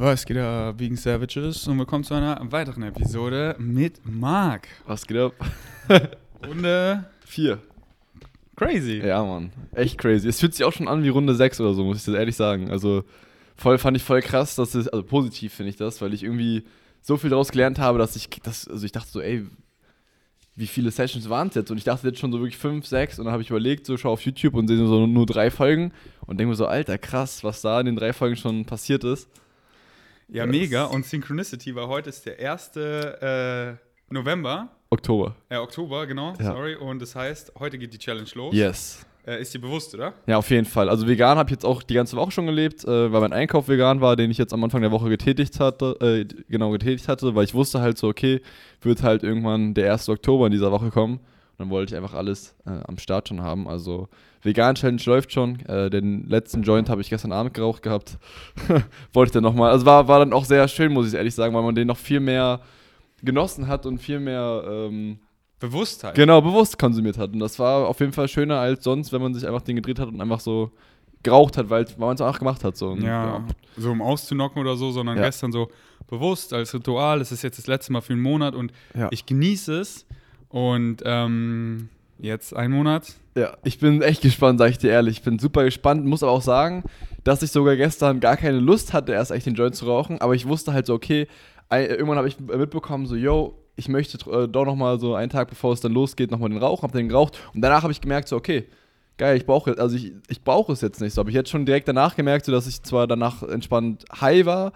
Was geht ab, wegen Savages? Und willkommen zu einer weiteren Episode mit Marc. Was geht ab? Runde Vier. crazy. Ja, Mann. Echt crazy. Es fühlt sich auch schon an wie Runde 6 oder so, muss ich das ehrlich sagen. Also voll fand ich voll krass, dass es, also positiv finde ich das, weil ich irgendwie so viel daraus gelernt habe, dass ich, das, also ich dachte so, ey, wie viele Sessions waren es jetzt? Und ich dachte jetzt schon so wirklich fünf, sechs und dann habe ich überlegt, so schau auf YouTube und sehe so nur drei Folgen und denke mir so, Alter, krass, was da in den drei Folgen schon passiert ist. Ja, mega. Und Synchronicity, weil heute ist der 1. Äh, November, Oktober. äh, Oktober, genau, Ja. sorry. Und das heißt, heute geht die Challenge los. Yes. Äh, ist dir bewusst, oder? Ja, auf jeden Fall. Also vegan habe ich jetzt auch die ganze Woche schon gelebt, äh, weil mein Einkauf vegan war, den ich jetzt am Anfang der Woche getätigt hatte, äh, genau getätigt hatte, weil ich wusste halt so, okay, wird halt irgendwann der 1. Oktober in dieser Woche kommen. Dann wollte ich einfach alles äh, am Start schon haben. Also vegan Challenge läuft schon. Äh, den letzten Joint habe ich gestern Abend geraucht gehabt. wollte ich dann nochmal. Also war, war dann auch sehr schön, muss ich ehrlich sagen, weil man den noch viel mehr genossen hat und viel mehr ähm, Bewusstheit. genau bewusst konsumiert hat. Und das war auf jeden Fall schöner als sonst, wenn man sich einfach den gedreht hat und einfach so geraucht hat, weil man es auch gemacht hat. So. Und, Ja, so um auszunocken oder so, sondern Ja. gestern so bewusst als Ritual. Es ist jetzt das letzte Mal für einen Monat und Ja. ich genieße es. Und ähm, jetzt ein Monat. Ja, ich bin echt gespannt, sag ich dir ehrlich. Ich bin super gespannt, muss aber auch sagen, dass ich sogar gestern gar keine Lust hatte, erst echt den Joint zu rauchen, aber ich wusste halt so, okay, irgendwann habe ich mitbekommen, so, yo, ich möchte äh, doch nochmal so einen Tag, bevor es dann losgeht, nochmal den rauchen, hab den geraucht und danach habe ich gemerkt, so, okay, geil, ich brauche, also ich, ich brauche es jetzt nicht so, habe ich jetzt schon direkt danach gemerkt, so, dass ich zwar danach entspannt high war,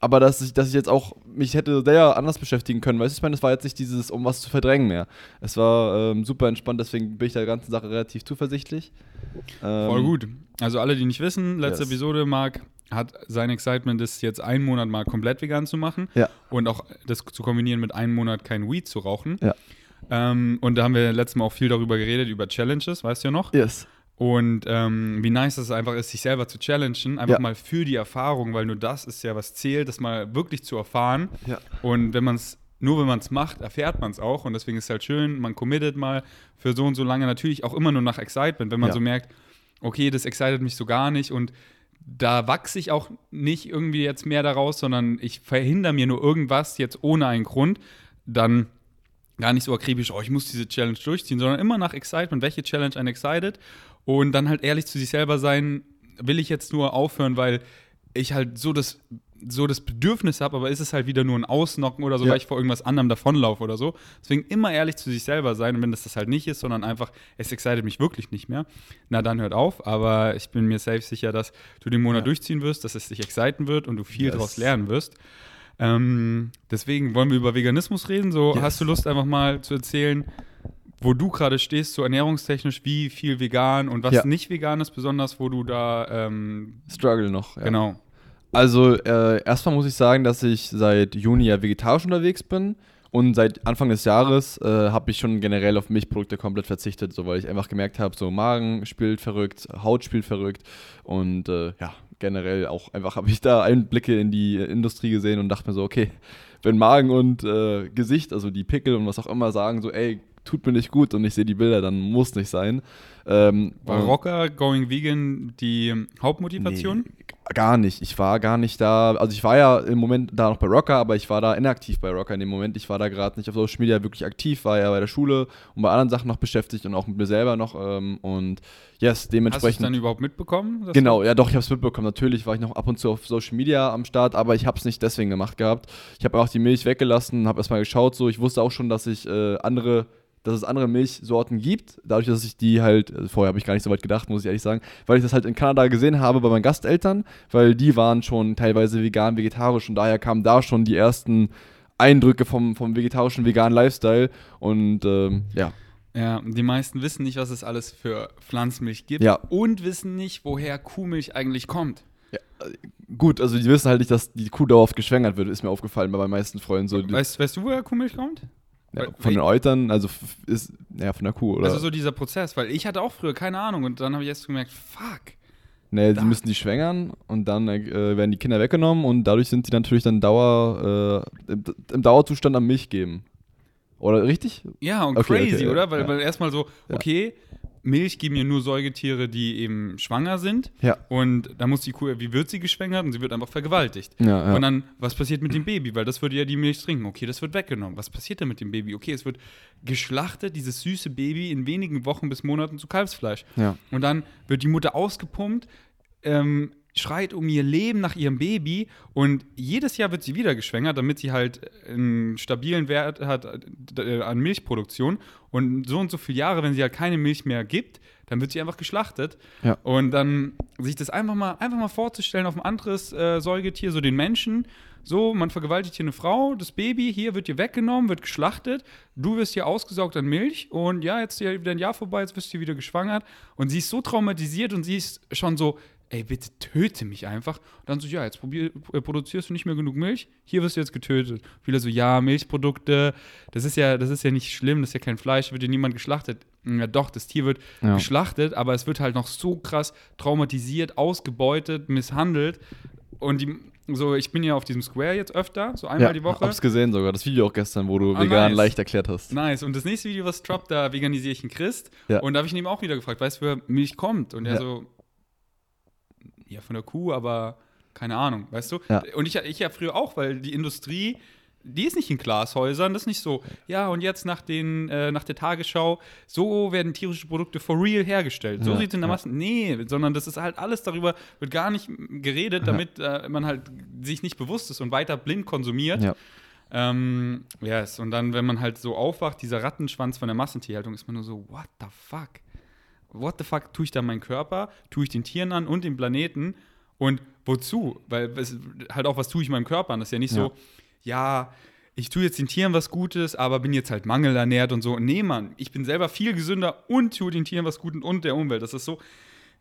aber dass ich, dass ich jetzt auch mich hätte sehr anders beschäftigen können, weißt du, ich meine, es war jetzt nicht dieses, um was zu verdrängen mehr. Es war ähm, super entspannt, deswegen bin ich der ganzen Sache relativ zuversichtlich. Ähm, Voll gut. Also alle, die nicht wissen, letzte Yes. Episode, Marc hat sein Excitement ist jetzt einen Monat mal komplett vegan zu machen Ja. und auch das zu kombinieren mit einem Monat kein Weed zu rauchen. Ja. Ähm, und da haben wir letztes Mal auch viel darüber geredet, über Challenges, weißt du ja noch? Yes. Und ähm, wie nice es einfach ist, sich selber zu challengen, einfach Ja. mal für die Erfahrung, weil nur das ist ja, was zählt, das mal wirklich zu erfahren. Ja. Und wenn man es, nur wenn man es macht, erfährt man es auch. Und deswegen ist es halt schön, man committet mal für so und so lange, natürlich auch immer nur nach Excitement, wenn man Ja. so merkt, okay, das excited mich so gar nicht und da wachse ich auch nicht irgendwie jetzt mehr daraus, sondern ich verhindere mir nur irgendwas jetzt ohne einen Grund, dann gar nicht so akribisch, oh, ich muss diese Challenge durchziehen, sondern immer nach Excitement, welche Challenge einen excited und dann halt ehrlich zu sich selber sein, will ich jetzt nur aufhören, weil ich halt so das, so das Bedürfnis habe, aber ist es halt wieder nur ein Ausnocken oder so, Ja. weil ich vor irgendwas anderem davonlaufe oder so. Deswegen immer ehrlich zu sich selber sein und wenn das das halt nicht ist, sondern einfach, es excited mich wirklich nicht mehr, na dann hört auf, aber ich bin mir safe sicher, dass du den Monat Ja. durchziehen wirst, dass es dich exciten wird und du viel Yes. daraus lernen wirst. Ähm, deswegen wollen wir über Veganismus reden. So, Yes. hast du Lust, einfach mal zu erzählen, wo du gerade stehst, so ernährungstechnisch, wie viel vegan und was Ja. nicht vegan ist, besonders wo du da, ähm, Struggle noch. Ja. genau. Also, äh, erstmal muss ich sagen, dass ich seit Juni ja vegetarisch unterwegs bin. Und seit Anfang des Jahres äh, habe ich schon generell auf Milchprodukte komplett verzichtet, so weil ich einfach gemerkt habe, so Magen spielt verrückt, Haut spielt verrückt und äh, ja, generell auch einfach habe ich da Einblicke in die Industrie gesehen und dachte mir so, okay, wenn Magen und äh, Gesicht, also die Pickel und was auch immer sagen, so ey, tut mir nicht gut und ich sehe die Bilder, dann muss nicht sein. Ähm, War und- Rocker Going Vegan die Hauptmotivation? Nee, gar nicht. Ich war gar nicht da. Also ich war ja im Moment da noch bei Rocker, aber ich war da inaktiv bei Rocker in dem Moment. Ich war da gerade nicht auf Social Media wirklich aktiv, war ja bei der Schule und bei anderen Sachen noch beschäftigt und auch mit mir selber noch. Ähm, und yes, Hast du es dementsprechend. dann überhaupt mitbekommen? Genau, ja doch, ich habe es mitbekommen. Natürlich war ich noch ab und zu auf Social Media am Start, aber ich habe es nicht deswegen gemacht gehabt. Ich habe auch die Milch weggelassen, habe erstmal geschaut, so ich wusste auch schon, dass ich äh, andere dass es andere Milchsorten gibt, dadurch, dass ich die halt, also vorher habe ich gar nicht so weit gedacht, muss ich ehrlich sagen, weil ich das halt in Kanada gesehen habe bei meinen Gasteltern, weil die waren schon teilweise vegan, vegetarisch und daher kamen da schon die ersten Eindrücke vom, vom vegetarischen, veganen Lifestyle und ähm, ja. Ja, die meisten wissen nicht, was es alles für Pflanzenmilch gibt Ja. und wissen nicht, woher Kuhmilch eigentlich kommt. Gut, also die wissen halt nicht, dass die Kuh dauerhaft geschwängert wird, ist mir aufgefallen bei meinen meisten Freunden. So, Weißt, weißt du, woher Kuhmilch kommt? Ja, von den Eutern, also ist, ja, von der Kuh, oder? Also so dieser Prozess, weil ich hatte auch früher keine Ahnung und dann habe ich erst gemerkt, fuck. nee, sie müssen die schwängern und dann äh, werden die Kinder weggenommen und dadurch sind die natürlich dann Dauer, äh, im, im Dauerzustand am Milch geben. Oder richtig? Ja, und Okay, crazy, okay, oder? Weil, ja. weil erstmal so, okay, Milch geben ja nur Säugetiere, die eben schwanger sind. Ja. Und da muss die Kuh, wie wird sie geschwängert? Und sie wird einfach vergewaltigt. Ja, ja. Und dann, was passiert mit dem Baby? Weil das würde ja die Milch trinken. Okay, das wird weggenommen. Was passiert denn mit dem Baby? Okay, es wird geschlachtet, dieses süße Baby, in wenigen Wochen bis Monaten zu Kalbsfleisch. Ja. Und dann wird die Mutter ausgepumpt, ähm, schreit um ihr Leben nach ihrem Baby und jedes Jahr wird sie wieder geschwängert, damit sie halt einen stabilen Wert hat äh, an Milchproduktion. Und so und so viele Jahre, wenn sie halt keine Milch mehr gibt, dann wird sie einfach geschlachtet. Ja. Und dann sich das einfach mal, einfach mal vorzustellen auf ein anderes äh, Säugetier, so den Menschen. So, man vergewaltigt hier eine Frau, das Baby, hier wird dir weggenommen, wird geschlachtet, du wirst hier ausgesaugt an Milch und ja, jetzt ist ja wieder ein Jahr vorbei, jetzt wirst du wieder geschwangert. Und sie ist so traumatisiert und sie ist schon so, ey, bitte töte mich einfach. Und dann so, ja, jetzt probier, äh, produzierst du nicht mehr genug Milch, hier wirst du jetzt getötet. Viele so, ja, Milchprodukte, das ist ja, das ist ja nicht schlimm, das ist ja kein Fleisch, wird ja niemand geschlachtet. Ja, doch, das Tier wird Ja. geschlachtet, aber es wird halt noch so krass traumatisiert, ausgebeutet, misshandelt. Und die, so, ich bin ja auf diesem Square jetzt öfter, so einmal ja, die Woche. hab's gesehen sogar, das Video auch gestern, wo du Ah, vegan nice. leicht erklärt hast. Nice. Und das nächste Video, was droppt, da veganisiere ich einen Christ. Ja. Und da habe ich ihn eben auch wieder gefragt, weißt du, wer Milch kommt? Und er Ja. so, ja, von der Kuh, aber keine Ahnung, weißt du? Ja. Und ich, ich ja früher auch, weil die Industrie, die ist nicht in Glashäusern, das ist nicht so, ja, und jetzt nach, den, äh, nach der Tagesschau, so werden tierische Produkte for real hergestellt. So Ja, sieht es in der ja. Masse. Nee, sondern das ist halt alles darüber, wird gar nicht geredet, damit äh, man halt sich nicht bewusst ist und weiter blind konsumiert. Ja. Ähm, yes. Und dann, wenn man halt so aufwacht, dieser Rattenschwanz von der Massentierhaltung, ist man nur so, what the fuck? What the fuck tue ich da meinen Körper, tue ich den Tieren an und den Planeten? Und wozu? Weil es, halt auch, was tue ich meinem Körper an? Das ist ja nicht so, ja, ich tue jetzt den Tieren was Gutes, aber bin jetzt halt mangelernährt und so. Nee, Mann, ich bin selber viel gesünder und tue den Tieren was Gutes und der Umwelt. Das ist so,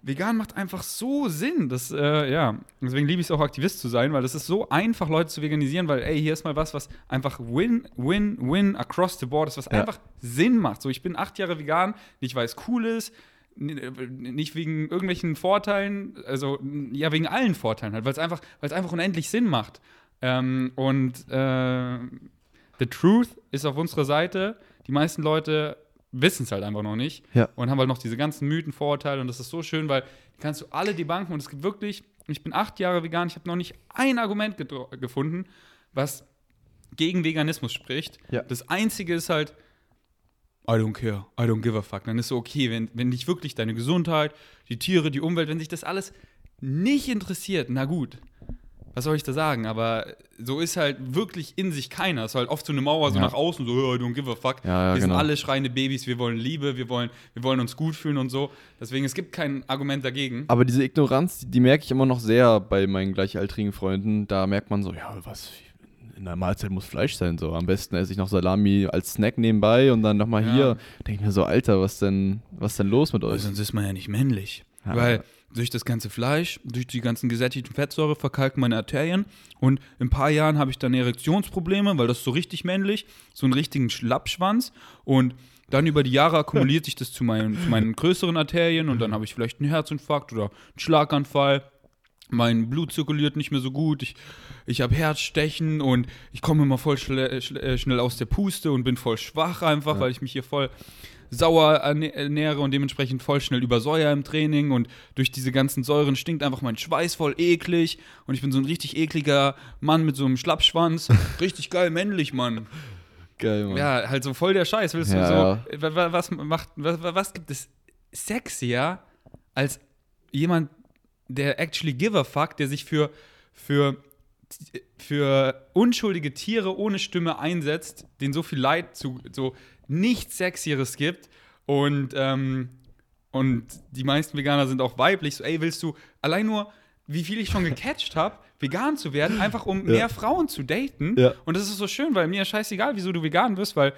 vegan macht einfach so Sinn. Das, äh, ja, deswegen liebe ich es auch, Aktivist zu sein, weil das ist so einfach, Leute zu veganisieren, weil, ey, hier ist mal was, was einfach win, win, win across the board ist, was Ja. einfach Sinn macht. So, ich bin acht Jahre vegan, nicht weil es cool ist, nicht wegen irgendwelchen Vorteilen, also ja, wegen allen Vorteilen halt, weil es einfach, weil es einfach unendlich Sinn macht. Ähm, und äh, the truth ist auf unserer Seite. Die meisten Leute wissen es halt einfach noch nicht Ja. und haben halt noch diese ganzen Mythen, Vorurteile und das ist so schön, weil kannst du alle debunken und es gibt wirklich, ich bin acht Jahre vegan, ich habe noch nicht ein Argument gefunden, was gegen Veganismus spricht. Ja. Das Einzige ist halt, I don't care, I don't give a fuck. Dann ist so, okay, wenn, wenn dich wirklich deine Gesundheit, die Tiere, die Umwelt, wenn sich das alles nicht interessiert, na gut, was soll ich da sagen? Aber so ist halt wirklich in sich keiner. Es ist halt oft so eine Mauer so Ja. nach außen, so, oh, I don't give a fuck. Ja, ja, wir sind genau. alle schreiende Babys, wir wollen Liebe, wir wollen, wir wollen uns gut fühlen und so. Deswegen, es gibt kein Argument dagegen. Aber diese Ignoranz, die, die merke ich immer noch sehr bei meinen gleichaltrigen Freunden. Da merkt man so, ja, was, in der Mahlzeit muss Fleisch sein. So, am besten esse ich noch Salami als Snack nebenbei und dann nochmal Ja. hier. Denke ich mir so, Alter, was denn, was denn los mit euch? sonst ist man ja nicht männlich. Ja. Weil durch das ganze Fleisch, durch die ganzen gesättigten Fettsäure verkalken meine Arterien und in ein paar Jahren habe ich dann Erektionsprobleme, weil das ist so richtig männlich, so einen richtigen Schlappschwanz und dann über die Jahre akkumuliert sich das zu meinen, zu meinen größeren Arterien und dann habe ich vielleicht einen Herzinfarkt oder einen Schlaganfall. Mein Blut zirkuliert nicht mehr so gut, ich, ich habe Herzstechen und ich komme immer voll schle schle äh, schnell aus der Puste und bin voll schwach einfach, weil ich mich hier voll sauer ernähre und dementsprechend voll schnell übersäuer im Training und durch diese ganzen Säuren stinkt einfach mein Schweiß voll eklig und ich bin so ein richtig ekliger Mann mit so einem Schlappschwanz. richtig geil männlich, Mann. Geil, Mann. Ja, halt so voll der Scheiß. Willst du Ja, so, wa- wa- was macht, was, was gibt es sexier als jemand, der actually give a fuck, der sich für, für, für unschuldige Tiere ohne Stimme einsetzt, denen so viel Leid zu, so nichts Sexieres gibt und, ähm, und die meisten Veganer sind auch weiblich. So, ey, willst du allein nur, wie viel ich schon gecatcht habe, vegan zu werden, einfach um Ja. mehr Frauen zu daten. Ja. Und das ist so schön, weil mir scheißegal, wieso du vegan wirst, weil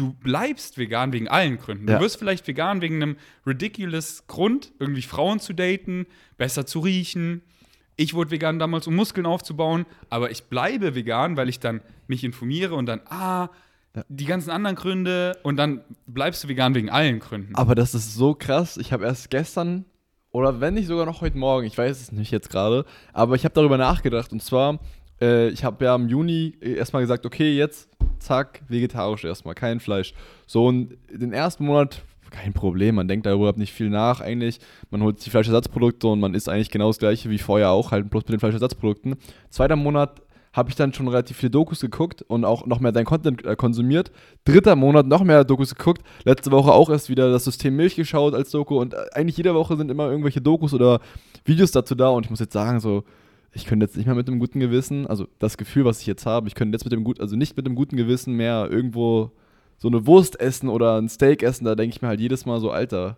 du bleibst vegan wegen allen Gründen. Du Ja. wirst vielleicht vegan wegen einem ridiculous Grund, irgendwie Frauen zu daten, besser zu riechen. Ich wurde vegan damals, um Muskeln aufzubauen, aber ich bleibe vegan, weil ich dann mich informiere und dann, ah, die ganzen anderen Gründe und dann bleibst du vegan wegen allen Gründen. Aber das ist so krass. Ich habe erst gestern oder wenn nicht sogar noch heute Morgen, ich weiß es nicht jetzt gerade, aber ich habe darüber nachgedacht. Und zwar, äh, ich habe ja im Juni erstmal gesagt, okay, jetzt zack, vegetarisch erstmal, kein Fleisch. So, und den ersten Monat kein Problem. Man denkt darüber nicht viel nach eigentlich. Man holt die Fleischersatzprodukte und man isst eigentlich genau das gleiche wie vorher auch, halt bloß mit den Fleischersatzprodukten. Zweiter Monat habe ich dann schon relativ viele Dokus geguckt und auch noch mehr dein Content äh, konsumiert. Dritter Monat noch mehr Dokus geguckt. Letzte Woche auch erst wieder das System Milch geschaut als Doku und äh, eigentlich jede Woche sind immer irgendwelche Dokus oder Videos dazu da und ich muss jetzt sagen, so, ich könnte jetzt nicht mehr mit einem guten Gewissen, also das Gefühl, was ich jetzt habe, ich könnte jetzt mit dem gut, also nicht mit einem guten Gewissen mehr irgendwo so eine Wurst essen oder ein Steak essen, da denke ich mir halt jedes Mal so, Alter,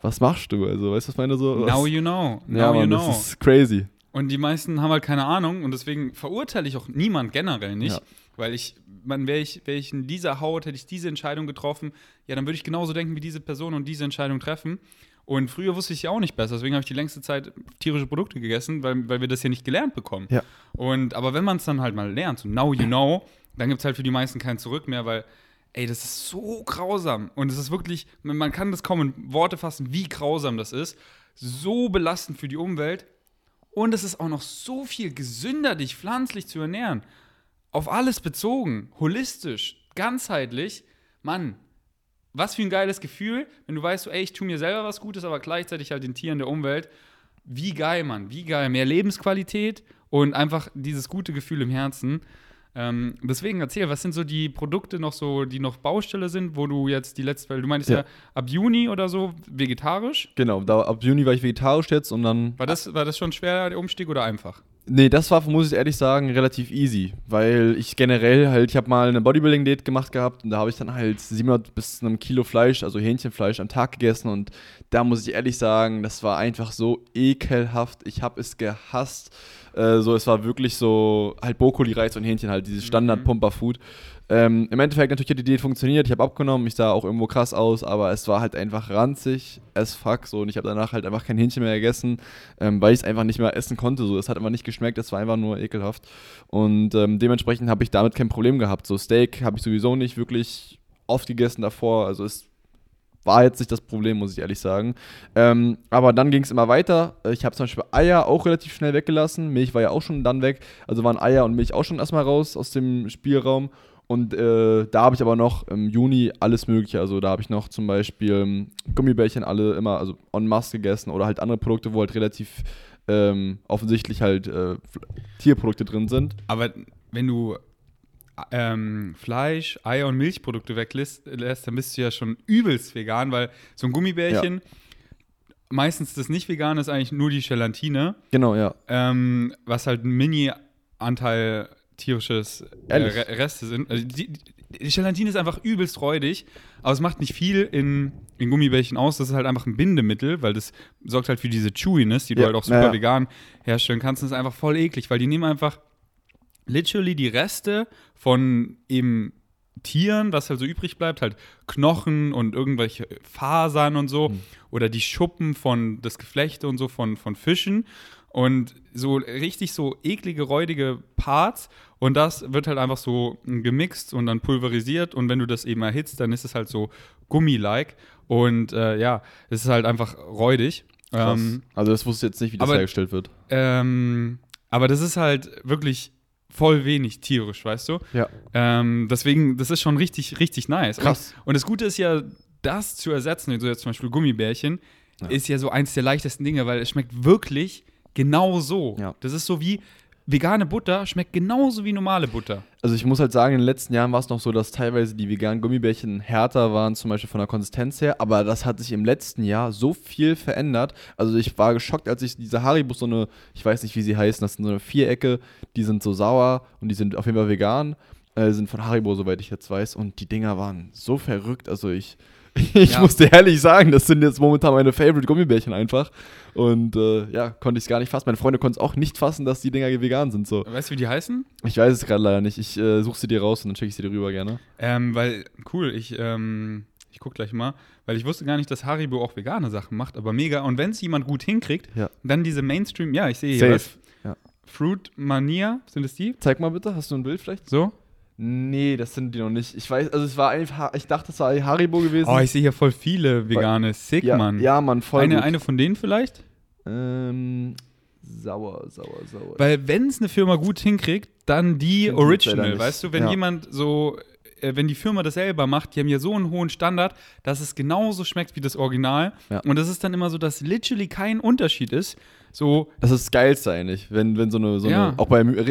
was machst du? Also, weißt du, was ich meine so? Was? Now you know. Now ja, you Mann, know. das ist crazy. Und die meisten haben halt keine Ahnung und deswegen verurteile ich auch niemand generell nicht, Ja. weil ich, man, wäre ich, wär ich in dieser Haut, hätte ich diese Entscheidung getroffen, ja, dann würde ich genauso denken wie diese Person und diese Entscheidung treffen. Und früher wusste ich ja auch nicht besser, deswegen habe ich die längste Zeit tierische Produkte gegessen, weil, weil wir das ja nicht gelernt bekommen. Ja. Und aber wenn man es dann halt mal lernt, so now you know, dann gibt es halt für die meisten kein Zurück mehr, weil ey, das ist so grausam und es ist wirklich, man kann das kaum in Worte fassen, wie grausam das ist, so belastend für die Umwelt und es ist auch noch so viel gesünder, dich pflanzlich zu ernähren. Auf alles bezogen, holistisch, ganzheitlich. Mann, was für ein geiles Gefühl, wenn du weißt, so, ey, ich tue mir selber was Gutes, aber gleichzeitig halt den Tieren der Umwelt. Wie geil, Mann, wie geil. Mehr Lebensqualität und einfach dieses gute Gefühl im Herzen. Ähm, deswegen erzähl, was sind so die Produkte noch so, die noch Baustelle sind, wo du jetzt die letzte, weil du meinst ja, Ja. ab Juni oder so vegetarisch. Genau, da, ab Juni war ich vegetarisch jetzt und dann War das, war das schon schwer, der Umstieg oder einfach? Nee, das war, muss ich ehrlich sagen, relativ easy, weil ich generell halt, ich habe mal eine Bodybuilding-Diät gemacht gehabt und da habe ich dann halt 700 bis einem Kilo Fleisch, also Hähnchenfleisch am Tag gegessen und da muss ich ehrlich sagen, das war einfach so ekelhaft. Ich habe es gehasst. Äh, so, es war wirklich so halt Brokkoli, Reis und Hähnchen halt, dieses Standard-Pumper-Food. Ähm, Im Endeffekt natürlich hat die Diät funktioniert, ich habe abgenommen, ich sah auch irgendwo krass aus, aber es war halt einfach ranzig as fuck so und ich habe danach halt einfach kein Hähnchen mehr gegessen, ähm, weil ich es einfach nicht mehr essen konnte. So, es hat einfach nicht geschmeckt, es war einfach nur ekelhaft und ähm, dementsprechend habe ich damit kein Problem gehabt. So Steak habe ich sowieso nicht wirklich oft gegessen davor, also es war jetzt nicht das Problem, muss ich ehrlich sagen. Ähm, aber dann ging es immer weiter. Äh, Ich habe zum Beispiel Eier auch relativ schnell weggelassen. Milch war ja auch schon dann weg. Also waren Eier und Milch auch schon erstmal raus aus dem Spielraum. Und äh, da habe ich aber noch im Juni alles Mögliche. Also da habe ich noch zum Beispiel ähm, Gummibärchen alle immer also en masse gegessen oder halt andere Produkte, wo halt relativ ähm, offensichtlich halt äh, Tierprodukte drin sind. Aber wenn du ähm, Fleisch, Eier und Milchprodukte weglässt, lässt, dann bist du ja schon übelst vegan, weil so ein Gummibärchen, meistens das nicht vegan ist eigentlich nur die Gelatine, Genau, ja. ähm, was halt ein Mini-Anteil tierisches äh, Reste sind. Also die, die Gelatine ist einfach übelst räudig, aber es macht nicht viel in, in Gummibärchen aus. Das ist halt einfach ein Bindemittel, weil das sorgt halt für diese Chewiness, die du Ja, halt auch super ja, vegan herstellen kannst. Das ist einfach voll eklig, weil die nehmen einfach literally die Reste von eben Tieren, was halt so übrig bleibt, halt Knochen und irgendwelche Fasern und so, oder die Schuppen von das Geflechte und so von, von Fischen und so richtig so eklige, räudige Parts und das wird halt einfach so gemixt und dann pulverisiert und wenn du das eben erhitzt, dann ist es halt so Gummi-like und äh, ja, es ist halt einfach räudig. Ähm, also das wusste ich jetzt nicht, wie das aber- hergestellt wird. ähm, aber das ist halt wirklich voll wenig tierisch, weißt du? Ja. Ähm, deswegen, das ist schon richtig, richtig nice. Krass. Und, und das Gute ist ja, das zu ersetzen, so jetzt zum Beispiel Gummibärchen, Ja. ist ja so eins der leichtesten Dinge, weil es schmeckt wirklich genau so. Ja. Das ist so wie vegane Butter, schmeckt genauso wie normale Butter. Also ich muss halt sagen, in den letzten Jahren war es noch so, dass teilweise die veganen Gummibärchen härter waren, zum Beispiel von der Konsistenz her, aber das hat sich im letzten Jahr so viel verändert. Also ich war geschockt, als ich diese Haribos, so eine, ich weiß nicht, wie sie heißen, das sind so eine Vierecke, die sind so sauer und die sind auf jeden Fall vegan, äh, sind von Haribo, soweit ich jetzt weiß, und die Dinger waren so verrückt, also ich... Ich Ja. muss dir ehrlich sagen, das sind jetzt momentan meine Favorite Gummibärchen einfach. Und äh, ja, konnte ich es gar nicht fassen. Meine Freunde konnten es auch nicht fassen, dass die Dinger vegan sind. So. Weißt du, wie die heißen? Ich weiß es gerade leider nicht. Ich äh, suche sie dir raus und dann schicke ich sie dir rüber gerne. Ähm, weil, cool, ich, ähm, ich guck gleich mal, weil ich wusste gar nicht, dass Haribo auch vegane Sachen macht, aber mega. Und wenn es jemand gut hinkriegt, Ja. dann diese Mainstream, ja, ich sehe hier was. Safe. Ja. Fruit Mania, sind es die? Zeig mal bitte, hast du ein Bild vielleicht? So? Nee, das sind die noch nicht. Ich weiß, also es war einfach, ich dachte, es war Haribo gewesen. Oh, ich sehe hier voll viele vegane. Sick, ja, Mann. ja, Mann, voll eine, gut. eine von denen vielleicht? Ähm, sauer, sauer, sauer. Weil wenn es eine Firma gut hinkriegt, dann die Find Original, weißt du? Wenn Ja. jemand so äh, wenn die Firma das selber macht, die haben ja so einen hohen Standard, dass es genauso schmeckt wie das Original. Ja. Und das ist dann immer so, dass literally kein Unterschied ist. So, Das ist das Geilste eigentlich, wenn, wenn so eine, so eine auch bei Mü-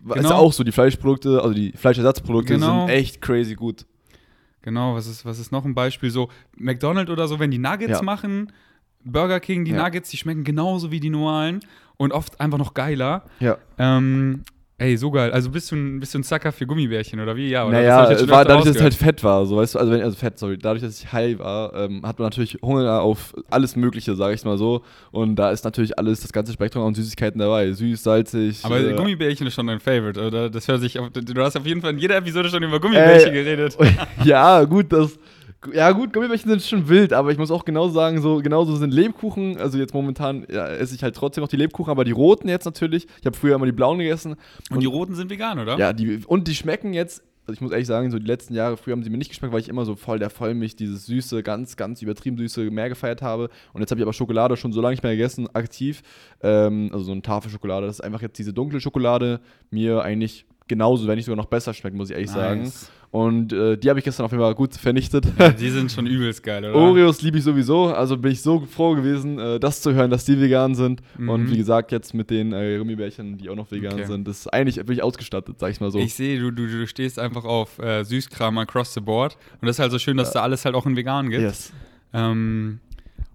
Mühlenwalder, ist Genau. ja auch so, die Fleischprodukte, also die Fleischersatzprodukte Genau. sind echt crazy gut. genau, was ist, was ist noch ein Beispiel? So, McDonald's oder so, wenn die Nuggets Ja. machen, Burger King, die Ja. Nuggets, die schmecken genauso wie die normalen und oft einfach noch geiler. Ja. Ähm, ey, so geil. Also bist du ein, bist du ein Sucker für Gummibärchen oder wie? Ja, oder? Das Naja, ich schon war, dadurch, dass es halt fett war, so weißt du, also, wenn, also fett, sorry, dadurch, dass ich high war, ähm, hat man natürlich Hunger auf alles Mögliche, sage ich mal so. Und da ist natürlich alles, das ganze Spektrum an Süßigkeiten dabei. Süß, salzig. Aber äh, Gummibärchen ist schon dein Favorite, oder? Das hört sich auf, du hast auf jeden Fall in jeder Episode schon über Gummibärchen Äh, geredet. ja, gut, das. Ja, gut, Gummibärchen sind schon wild, aber ich muss auch genau sagen, so genauso sind Lebkuchen. Also jetzt momentan ja, esse ich halt trotzdem noch die Lebkuchen, aber die roten jetzt natürlich. Ich habe früher immer die blauen gegessen. Und die roten sind vegan, oder? Ja, die, und die schmecken jetzt, also ich muss ehrlich sagen, so die letzten Jahre früher haben sie mir nicht geschmeckt, weil ich immer so voll der Vollmilch, dieses süße, ganz, ganz übertrieben süße mehr gefeiert habe. Und jetzt habe ich aber Schokolade schon so lange nicht mehr gegessen, aktiv. Ähm, also so eine Tafel Schokolade. Das ist einfach jetzt diese dunkle Schokolade mir eigentlich genauso, wenn nicht sogar noch besser schmeckt, muss ich ehrlich sagen. Und äh, die habe ich gestern auf jeden Fall gut vernichtet. Ja, die sind schon übelst geil, oder? Oreos liebe ich sowieso, also bin ich so froh gewesen, äh, das zu hören, dass die vegan sind. Mhm. Und wie gesagt, jetzt mit den äh, Gummibärchen, die auch noch vegan Okay. sind, das ist eigentlich wirklich ausgestattet, sag ich mal so. Ich sehe, du, du, du stehst einfach auf äh, Süßkram across the board. Und das ist halt so schön, dass da alles halt auch in vegan gibt. yes. Ähm,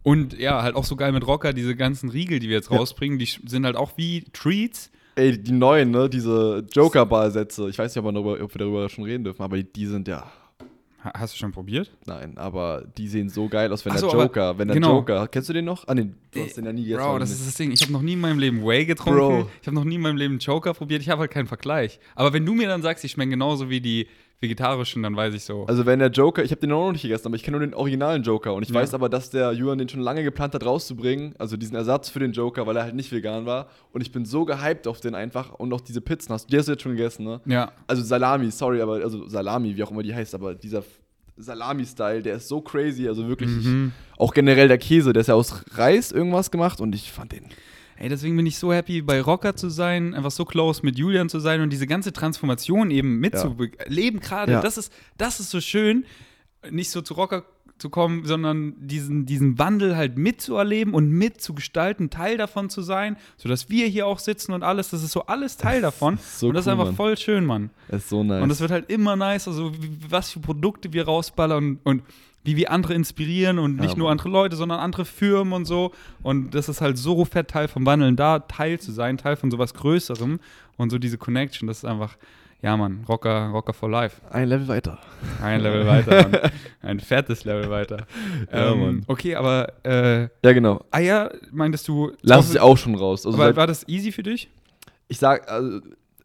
und ja, halt auch so geil mit Rocker, diese ganzen Riegel, die wir jetzt Ja. rausbringen, die sind halt auch wie Treats. Ey, die neuen, ne, diese Joker-Bar-Sätze, ich weiß nicht, ob, man darüber, ob wir darüber schon reden dürfen, aber die, sind ja, Ha- Hast du schon probiert? nein, aber die sehen so geil aus, wenn der so, aber- Joker, wenn der genau. Joker, kennst du den noch? Ah, nee, du hast den ja nie gegessen. Bro, das ist das Ding. Ich habe noch nie in meinem Leben Whey getrunken. Bro. Ich habe noch nie in meinem Leben Joker probiert. Ich habe halt keinen Vergleich. Aber wenn du mir dann sagst, die schmecken genauso wie die vegetarischen, dann weiß ich so. Also wenn der Joker, ich habe den auch noch nicht gegessen, aber ich kenne nur den originalen Joker und ich Ja. weiß aber, dass der Juan den schon lange geplant hat rauszubringen, also diesen Ersatz für den Joker, weil er halt nicht vegan war und ich bin so gehypt auf den einfach und auch diese Pizzen hast du die hast du jetzt schon gegessen, ne? ja. Also Salami, sorry, aber also Salami, wie auch immer die heißt, aber dieser Salami-Style, der ist so crazy, also wirklich Mhm. ich, auch generell der Käse, der ist ja aus Reis irgendwas gemacht und ich fand den Ey, deswegen bin ich so happy, bei Rocker zu sein, einfach so close mit Julian zu sein und diese ganze Transformation eben mitzuleben gerade. Ja. Das, ist, das ist so schön, nicht so zu Rocker zu kommen, sondern diesen, diesen Wandel halt mitzuerleben und mitzugestalten, Teil davon zu sein, sodass wir hier auch sitzen und alles, das ist so alles Teil davon. so und das cool, ist einfach Mann. voll schön, Mann. der ist so nice. Und es wird halt immer nice, also was für Produkte wir rausballern und wie wir andere inspirieren und nicht Ja, nur andere Leute, sondern andere Firmen und so. Und das ist halt so fett Teil vom Wandeln, da Teil zu sein, Teil von sowas Größerem und so diese Connection, das ist einfach, ja Mann, Rocker, Rocker for Life. ein Level weiter. Ein Level weiter, Mann. Ein fettes Level weiter. Ja, ähm, Mann. okay, aber äh, Ja, genau. Eier, meintest du, Lass es auch schon raus. Also aber war das easy für dich? ich sag, also,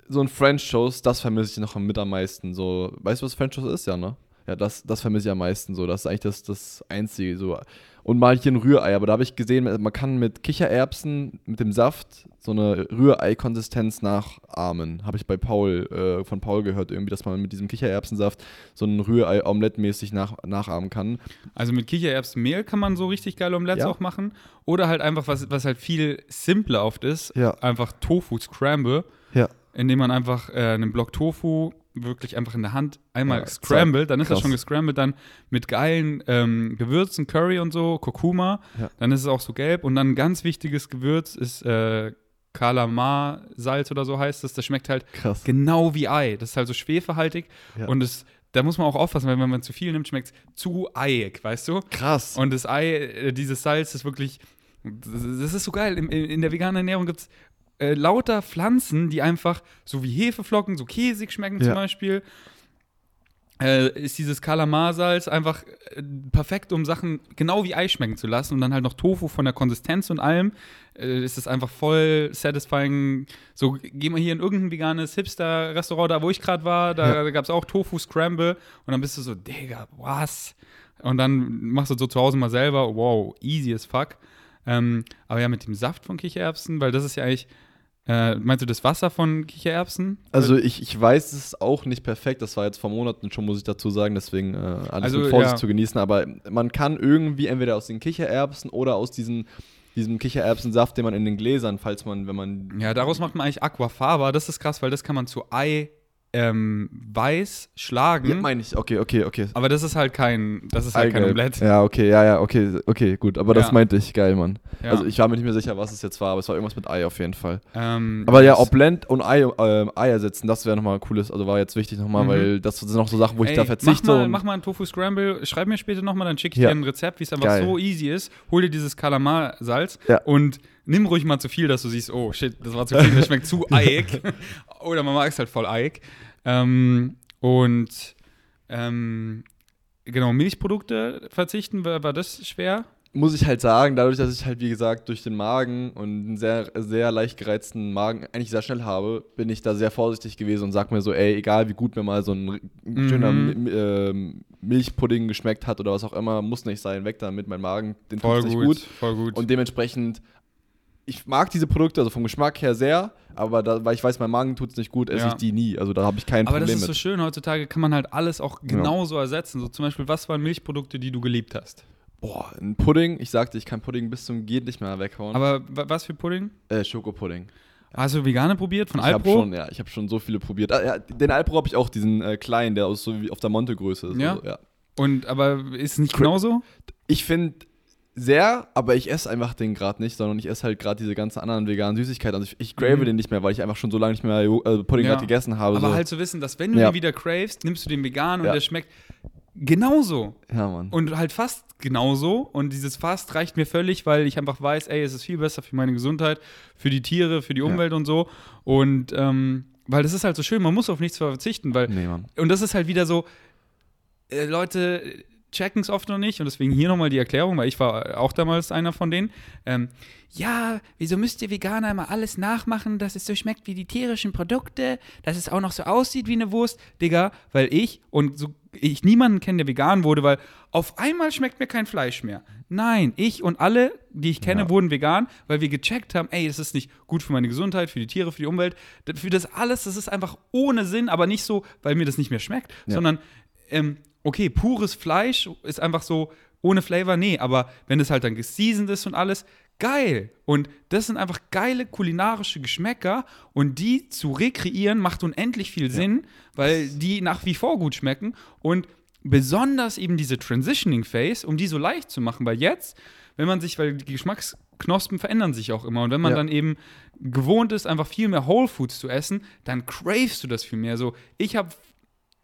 so ein French Toast, das vermisse ich noch mit am meisten. So, weißt du, was French Toast ist, ja, ne? Ja, das, das vermisse ich am meisten. So, das ist eigentlich das, das Einzige. So. Und mal hier ein Rührei, aber da habe ich gesehen, man kann mit Kichererbsen, mit dem Saft, so eine Rührei-Konsistenz nachahmen. Habe ich bei Paul, äh, von Paul gehört, irgendwie, dass man mit diesem Kichererbsensaft so ein Rührei omelettmäßig nach, nachahmen kann. Also mit Kichererbsenmehl kann man so richtig geile Omelettes Ja. auch machen. Oder halt einfach, was, was halt viel simpler oft ist, Ja. einfach Tofu Scramble, Ja. indem man einfach äh, einen Block Tofu wirklich einfach in der Hand einmal Ja, scrambled, dann ist das krass. schon gescrambled, dann mit geilen ähm, Gewürzen, Curry und so, Kurkuma, Ja. dann ist es auch so gelb und dann ein ganz wichtiges Gewürz ist äh, Kalamar-Salz oder so heißt es, das schmeckt halt Krass. genau wie Ei, das ist halt so schwefelhaltig Ja. und es, da muss man auch aufpassen, weil wenn man zu viel nimmt, schmeckt es zu eiig, weißt du? Krass. Und das Ei, äh, dieses Salz ist wirklich, das das ist so geil. In, in der veganen Ernährung gibt es äh, lauter Pflanzen, die einfach so wie Hefeflocken, so käsig schmecken zum Ja. Beispiel. Äh, ist dieses Kalamarsalz einfach äh, perfekt, um Sachen genau wie Ei schmecken zu lassen und dann halt noch Tofu von der Konsistenz und allem. Äh, ist es einfach voll satisfying. So, geh mal hier in irgendein veganes Hipster-Restaurant, da wo ich gerade war, da, Ja. da gab es auch Tofu-Scramble und dann bist du so, Digga, was? Und dann machst du so zu Hause mal selber, wow, easy as fuck. Ähm, aber ja, mit dem Saft von Kichererbsen, weil das ist ja eigentlich, äh, meinst du das Wasser von Kichererbsen? Also ich, ich weiß es ist auch nicht perfekt, das war jetzt vor Monaten schon, muss ich dazu sagen, deswegen äh, alles Also, mit Vorsicht ja. zu genießen, aber man kann irgendwie entweder aus den Kichererbsen oder aus diesen, diesem Kichererbsensaft, den man in den Gläsern, falls man, wenn man Ja, daraus macht man eigentlich Aquafaba. Das ist krass, weil das kann man zu Ei ähm, weiß schlagen. Ja, meine ich. Okay, okay, okay. aber das ist halt kein, das ist halt kein. Omelette. Ja, okay, ja, ja, okay, okay, gut. Aber das Ja. meinte ich, geil, Mann. Ja. Also ich war mir nicht mehr sicher, was es jetzt war, aber es war irgendwas mit Ei auf jeden Fall. ähm, Aber ja, Blend und Ei, ähm, Ei ersetzen, das wäre nochmal cooles, also war jetzt wichtig nochmal, Mhm. weil das sind noch so Sachen, wo ich Ey, da verzichte. Mach mal, mach mal einen Tofu Scramble, schreib mir später nochmal, dann schicke ich dir ein Rezept, wie es einfach Geil. so easy ist. Hol dir dieses Kalamar-Salz Ja. und nimm ruhig mal zu viel, dass du siehst, oh shit, das war zu viel, das schmeckt zu eiig. Oder man mag es halt voll eiig. Ähm, und ähm, genau, Milchprodukte verzichten, war, war das schwer? muss ich halt sagen, dadurch, dass ich halt, wie gesagt, durch den Magen und einen sehr, sehr leicht gereizten Magen eigentlich sehr schnell habe, bin ich da sehr vorsichtig gewesen und sag mir so, ey, egal wie gut mir mal so ein Mhm. schöner Mi- ähm, Milchpudding geschmeckt hat oder was auch immer, muss nicht sein, weg damit, mein Magen, den Voll tut's gut, gut. voll gut. Und dementsprechend, ich mag diese Produkte, also vom Geschmack her sehr, aber da, weil ich weiß, mein Magen tut es nicht gut, esse Ja. ich die nie. Also da habe ich kein aber das Problem ist so mit. schön, heutzutage kann man halt alles auch genauso ersetzen. So zum Beispiel, was waren Milchprodukte, die du geliebt hast? Boah, ein Pudding, ich sagte, ich kann Pudding bis zum geht nicht mehr weghauen. Aber wa- was für Pudding? äh, Schokopudding. Hast du vegane probiert von Ich habe Alpro? schon, ja, ich habe schon so viele probiert. Ah, ja, den Alpro habe ich auch, diesen äh, kleinen, der aus so wie auf der Monte-Größe ist. Ja? Also, ja. Und aber ist es nicht genauso? Ich finde sehr, aber ich esse einfach den gerade nicht, sondern ich esse halt gerade diese ganzen anderen veganen Süßigkeiten. Also ich, ich crave Mhm. den nicht mehr, weil ich einfach schon so lange nicht mehr äh, Pudding Ja. gegessen habe. Aber so. halt zu wissen, dass wenn du Ja. den wieder cravest, nimmst du den vegan und Ja. der schmeckt genauso. ja, Mann. Und halt fast genauso. Und dieses fast reicht mir völlig, weil ich einfach weiß, ey, es ist viel besser für meine Gesundheit, für die Tiere, für die Umwelt und so. Und ähm, weil das ist halt so schön, man muss auf nichts verzichten, weil nee, Mann. Und das ist halt wieder so, äh, Leute checken es oft noch nicht und deswegen hier nochmal die Erklärung, weil ich war auch damals einer von denen. Ähm, ja, wieso müsst ihr Veganer immer alles nachmachen, dass es so schmeckt wie die tierischen Produkte, dass es auch noch so aussieht wie eine Wurst? Digga, weil ich und so, ich niemanden kenne, der vegan wurde, weil auf einmal schmeckt mir kein Fleisch mehr. Nein, ich und alle, die ich kenne, Ja. wurden vegan, weil wir gecheckt haben, ey, das ist nicht gut für meine Gesundheit, für die Tiere, für die Umwelt, für das alles, das ist einfach ohne Sinn, aber nicht so, weil mir das nicht mehr schmeckt, Ja. sondern ähm, okay, pures Fleisch ist einfach so ohne Flavor, nee, aber wenn es halt dann geseasoned ist und alles, geil. Und das sind einfach geile kulinarische Geschmäcker und die zu rekreieren macht unendlich viel Sinn, weil die nach wie vor gut schmecken und besonders eben diese Transitioning Phase, um die so leicht zu machen, weil jetzt, wenn man sich, weil die Geschmacksknospen verändern sich auch immer und wenn man Ja. dann eben gewohnt ist, einfach viel mehr Whole Foods zu essen, dann cravest du das viel mehr. So, ich habe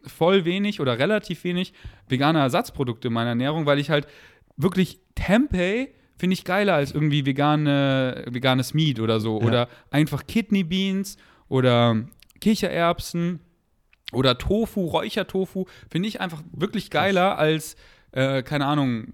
voll wenig oder relativ wenig vegane Ersatzprodukte in meiner Ernährung, weil ich halt wirklich Tempeh finde ich geiler als irgendwie vegane, veganes Meat oder so. Ja. Oder einfach Kidney Beans oder Kichererbsen oder Tofu, Räuchertofu, finde ich einfach wirklich geiler als, äh, keine Ahnung,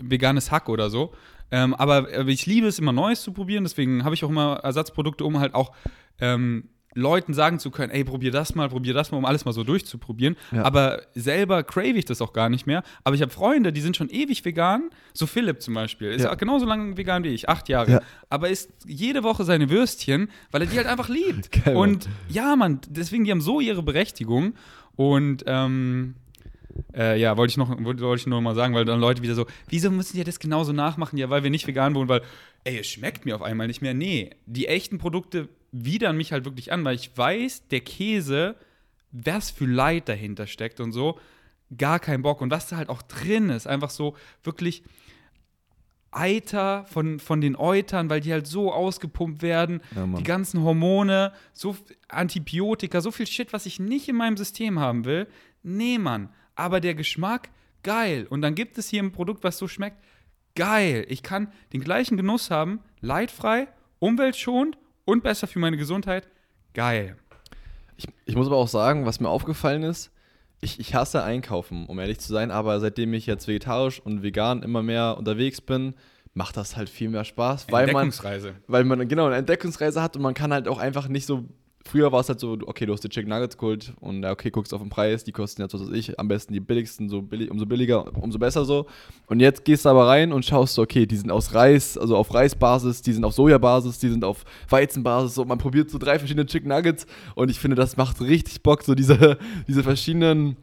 veganes Hack oder so. Ähm, aber äh, ich liebe es immer Neues zu probieren, deswegen habe ich auch immer Ersatzprodukte, um halt auch ähm, Leuten sagen zu können, ey, probier das mal, probier das mal, um alles mal so durchzuprobieren. Ja. Aber selber crave ich das auch gar nicht mehr. Aber ich habe Freunde, die sind schon ewig vegan. So Philipp zum Beispiel. Ist Ja. genauso lange vegan wie ich, acht Jahre. Ja. Aber isst jede Woche seine Würstchen, weil er die halt einfach liebt. Geil, Mann. Und ja, Mann, deswegen, die haben so ihre Berechtigung. Und ähm, äh, ja, wollte ich noch wollte, ich nur mal sagen, weil dann Leute wieder so, wieso müssen die das genauso nachmachen? Ja, weil wir nicht vegan wurden, weil, ey, es schmeckt mir auf einmal nicht mehr. Nee, die echten Produkte widern mich halt wirklich an, weil ich weiß, der Käse, was für Leid dahinter steckt und so, gar kein Bock. Und was da halt auch drin ist, einfach so wirklich Eiter von, von den Eutern, weil die halt so ausgepumpt werden, Ja, die ganzen Hormone, so Antibiotika, so viel Shit, was ich nicht in meinem System haben will. Nee, Mann. Aber der Geschmack, geil. Und dann gibt es hier ein Produkt, was so schmeckt, geil. Ich kann den gleichen Genuss haben, leidfrei, umweltschonend und besser für meine Gesundheit. Geil. Ich, ich muss aber auch sagen, was mir aufgefallen ist, ich, ich hasse Einkaufen, um ehrlich zu sein, aber seitdem ich jetzt vegetarisch und vegan immer mehr unterwegs bin, macht das halt viel mehr Spaß, weil man, Entdeckungsreise. weil man genau eine Entdeckungsreise hat und man kann halt auch einfach nicht so. Früher war es halt so, okay, du hast die Chicken Nuggets geholt und okay, guckst auf den Preis, die kosten jetzt, was weiß ich, am besten die billigsten, so billig, umso billiger, umso besser so. Und jetzt gehst du aber rein und schaust so, okay, die sind aus Reis, also auf Reisbasis, die sind auf Sojabasis, die sind auf Weizenbasis, so man probiert so drei verschiedene Chicken Nuggets und ich finde, das macht richtig Bock, so diese, diese verschiedenen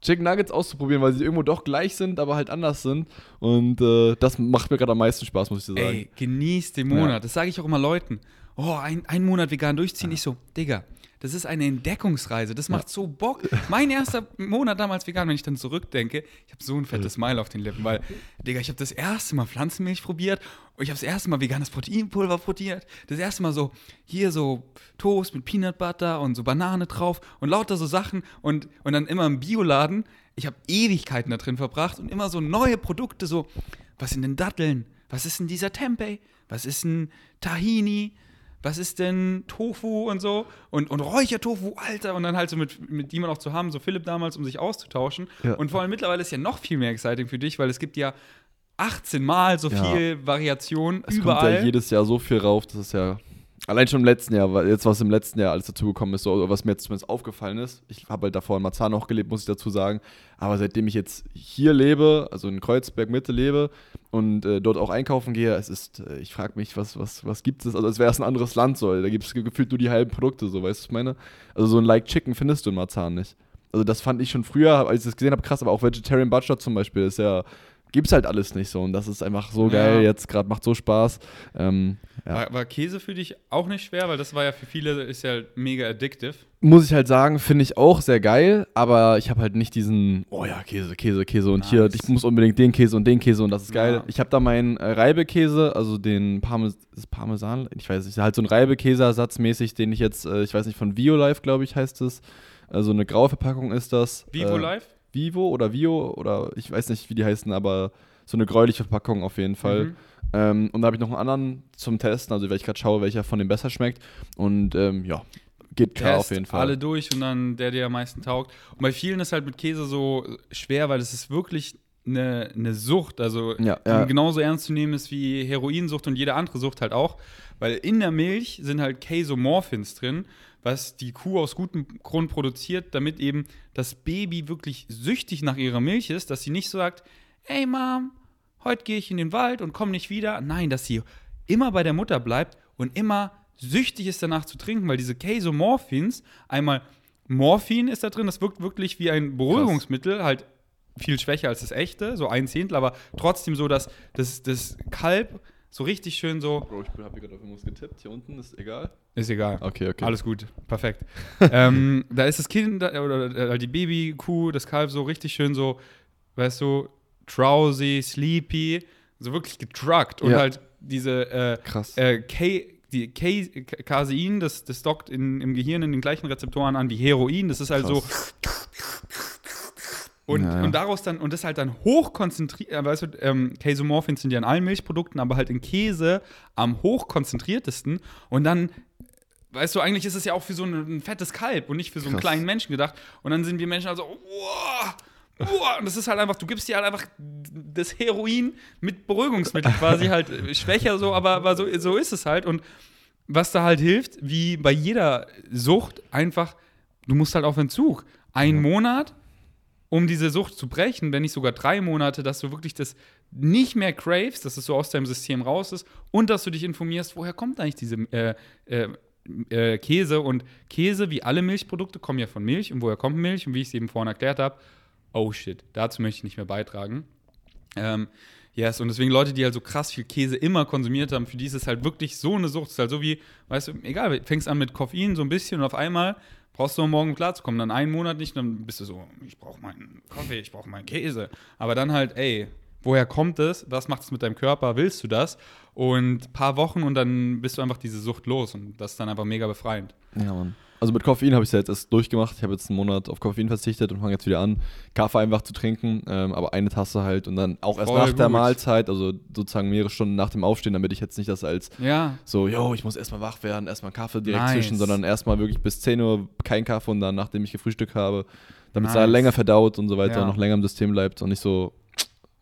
Chicken Nuggets auszuprobieren, weil sie irgendwo doch gleich sind, aber halt anders sind. Und äh, das macht mir gerade am meisten Spaß, muss ich dir sagen. Ey, genieß den Monat. Ja. Das sage ich auch immer Leuten. Oh, ein, ein Monat vegan durchziehen. Ich so, Digga, das ist eine Entdeckungsreise. Das macht so Bock. Mein erster Monat damals vegan, wenn ich dann zurückdenke, ich habe so ein fettes Smile auf den Lippen, weil, Digga, ich habe das erste Mal Pflanzenmilch probiert und ich habe das erste Mal veganes Proteinpulver probiert. Das erste Mal so, hier so Toast mit Peanut Butter und so Banane drauf und lauter so Sachen und, und dann immer im Bioladen. Ich habe Ewigkeiten da drin verbracht und immer so neue Produkte, so, was sind denn Datteln? Was ist denn dieser Tempeh? Was ist ein Tahini? Was ist denn Tofu und so und, und Räuchertofu, Alter, und dann halt so mit, mit jemand auch zu haben, so Philipp damals, um sich auszutauschen. Ja. Und vor allem mittlerweile ist ja noch viel mehr exciting für dich, weil es gibt ja 18 Mal so Ja. viel Variation Es überall. kommt ja jedes Jahr so viel rauf, das ist ja. Allein schon im letzten Jahr, weil jetzt was im letzten Jahr alles dazu gekommen ist, so, oder was mir jetzt zumindest aufgefallen ist. Ich habe halt davor in Marzahn auch gelebt, muss ich dazu sagen. Aber seitdem ich jetzt hier lebe, also in Kreuzberg Mitte lebe und äh, dort auch einkaufen gehe, es ist, äh, ich frage mich, was, was, was gibt es? Also als wäre es ein anderes Land so. Da gibt es gefühlt nur die halben Produkte, so, weißt du, was ich meine? Also so ein Like Chicken findest du in Marzahn nicht. Also das fand ich schon früher, als ich das gesehen habe, krass, aber auch Vegetarian Butcher zum Beispiel ist ja, gibt's halt alles nicht so und das ist einfach so Ja. geil, jetzt gerade macht so Spaß. Ähm, ja. War, war Käse für dich auch nicht schwer, weil das war ja für viele, ist ja mega addictive. Muss ich halt sagen, finde ich auch sehr geil, aber ich habe halt nicht diesen, oh ja, Käse, Käse, Käse und hier, Nice. ich muss unbedingt den Käse und den Käse und das ist geil. Ja. Ich habe da meinen äh, Reibekäse, also den Parmes Parmesan, ich weiß nicht, halt so ein Reibekäseersatz mäßig, den ich jetzt, äh, ich weiß nicht, von VioLife, glaube ich, heißt es. Also eine graue Verpackung ist das. Vivo äh? Vivo oder Vio oder ich weiß nicht, wie die heißen, aber so eine gräuliche Verpackung auf jeden Fall. Mhm. Ähm, und da habe ich noch einen anderen zum Testen, also weil ich gerade schaue, welcher von dem besser schmeckt. Und ähm, ja, geht klar Test auf jeden Fall. alle durch und dann der, der am meisten taugt. Und bei vielen ist halt mit Käse so schwer, weil es ist wirklich eine, eine Sucht, also Ja, die ja. genauso ernst zu nehmen ist wie Heroinsucht und jede andere Sucht halt auch, weil in der Milch sind halt Casomorphins drin, was die Kuh aus gutem Grund produziert, damit eben das Baby wirklich süchtig nach ihrer Milch ist, dass sie nicht sagt, ey Mom, heute gehe ich in den Wald und komme nicht wieder. Nein, dass sie immer bei der Mutter bleibt und immer süchtig ist danach zu trinken, weil diese Casomorphins, einmal Morphin ist da drin, das wirkt wirklich wie ein Beruhigungsmittel, halt viel schwächer als das echte, so ein Zehntel, aber trotzdem so, dass das, das Kalb so richtig schön so, Bro, ich habe hier gerade auf irgendwas getippt. Hier unten ist egal. ist egal. Okay, okay. Alles gut, perfekt. ähm, da ist das Kind oder äh, die Babykuh, das Kalb so richtig schön so, weißt du, drowsy, sleepy, so wirklich getruckt und Ja. halt diese äh, Krass. äh, K, die K, Casein, das, das dockt in, im Gehirn in den gleichen Rezeptoren an wie Heroin. Das ist halt so. Und, Ja, ja. und daraus dann, und das halt dann hochkonzentriert, weißt du, ähm, Casomorphins sind ja in allen Milchprodukten, aber halt in Käse am hochkonzentriertesten. Und dann, weißt du, eigentlich ist es ja auch für so ein, fettes Kalb und nicht für so einen Krass. kleinen Menschen gedacht. Und dann sind wir Menschen also, wow, wow, und das ist halt einfach, du gibst dir halt einfach das Heroin mit Beruhigungsmittel quasi halt äh, schwächer so, aber, aber so, so ist es halt. Und was da halt hilft, wie bei jeder Sucht, einfach, du musst halt auf Entzug. Ein Monat, um diese Sucht zu brechen, wenn nicht sogar drei Monate, dass du wirklich das nicht mehr craves, dass es so aus deinem System raus ist und dass du dich informierst, woher kommt eigentlich diese äh, äh, äh, Käse und Käse, wie alle Milchprodukte, kommen ja von Milch und woher kommt Milch und wie ich es eben vorhin erklärt habe, oh shit, dazu möchte ich nicht mehr beitragen. Ähm, yes, und deswegen Leute, die halt so krass viel Käse immer konsumiert haben, für die ist es halt wirklich so eine Sucht. Es ist halt so wie, weißt du, egal, fängst an mit Koffein so ein bisschen und auf einmal brauchst du um morgen klarzukommen. Dann einen Monat nicht, dann bist du so, ich brauche meinen Kaffee, ich brauche meinen Käse. Aber dann halt, ey, woher kommt es? Was macht es mit deinem Körper? Willst du das? Und ein paar Wochen und dann bist du einfach diese Sucht los und das ist dann einfach mega befreiend. Ja, Mann. Also mit Koffein habe ich es ja jetzt erst durchgemacht. Ich habe jetzt einen Monat auf Koffein verzichtet und fange jetzt wieder an, Kaffee einfach zu trinken. Ähm, aber eine Tasse halt und dann auch erst Voll nach der gut. Mahlzeit, also sozusagen mehrere Stunden nach dem Aufstehen, damit ich jetzt nicht das als Ja, so, yo, ich muss erstmal wach werden, erstmal Kaffee direkt Nice. zwischen, sondern erstmal wirklich bis 10 Uhr kein Kaffee und dann, nachdem ich gefrühstückt habe, damit es Nice. da länger verdaut und so weiter Ja. und noch länger im System bleibt und nicht so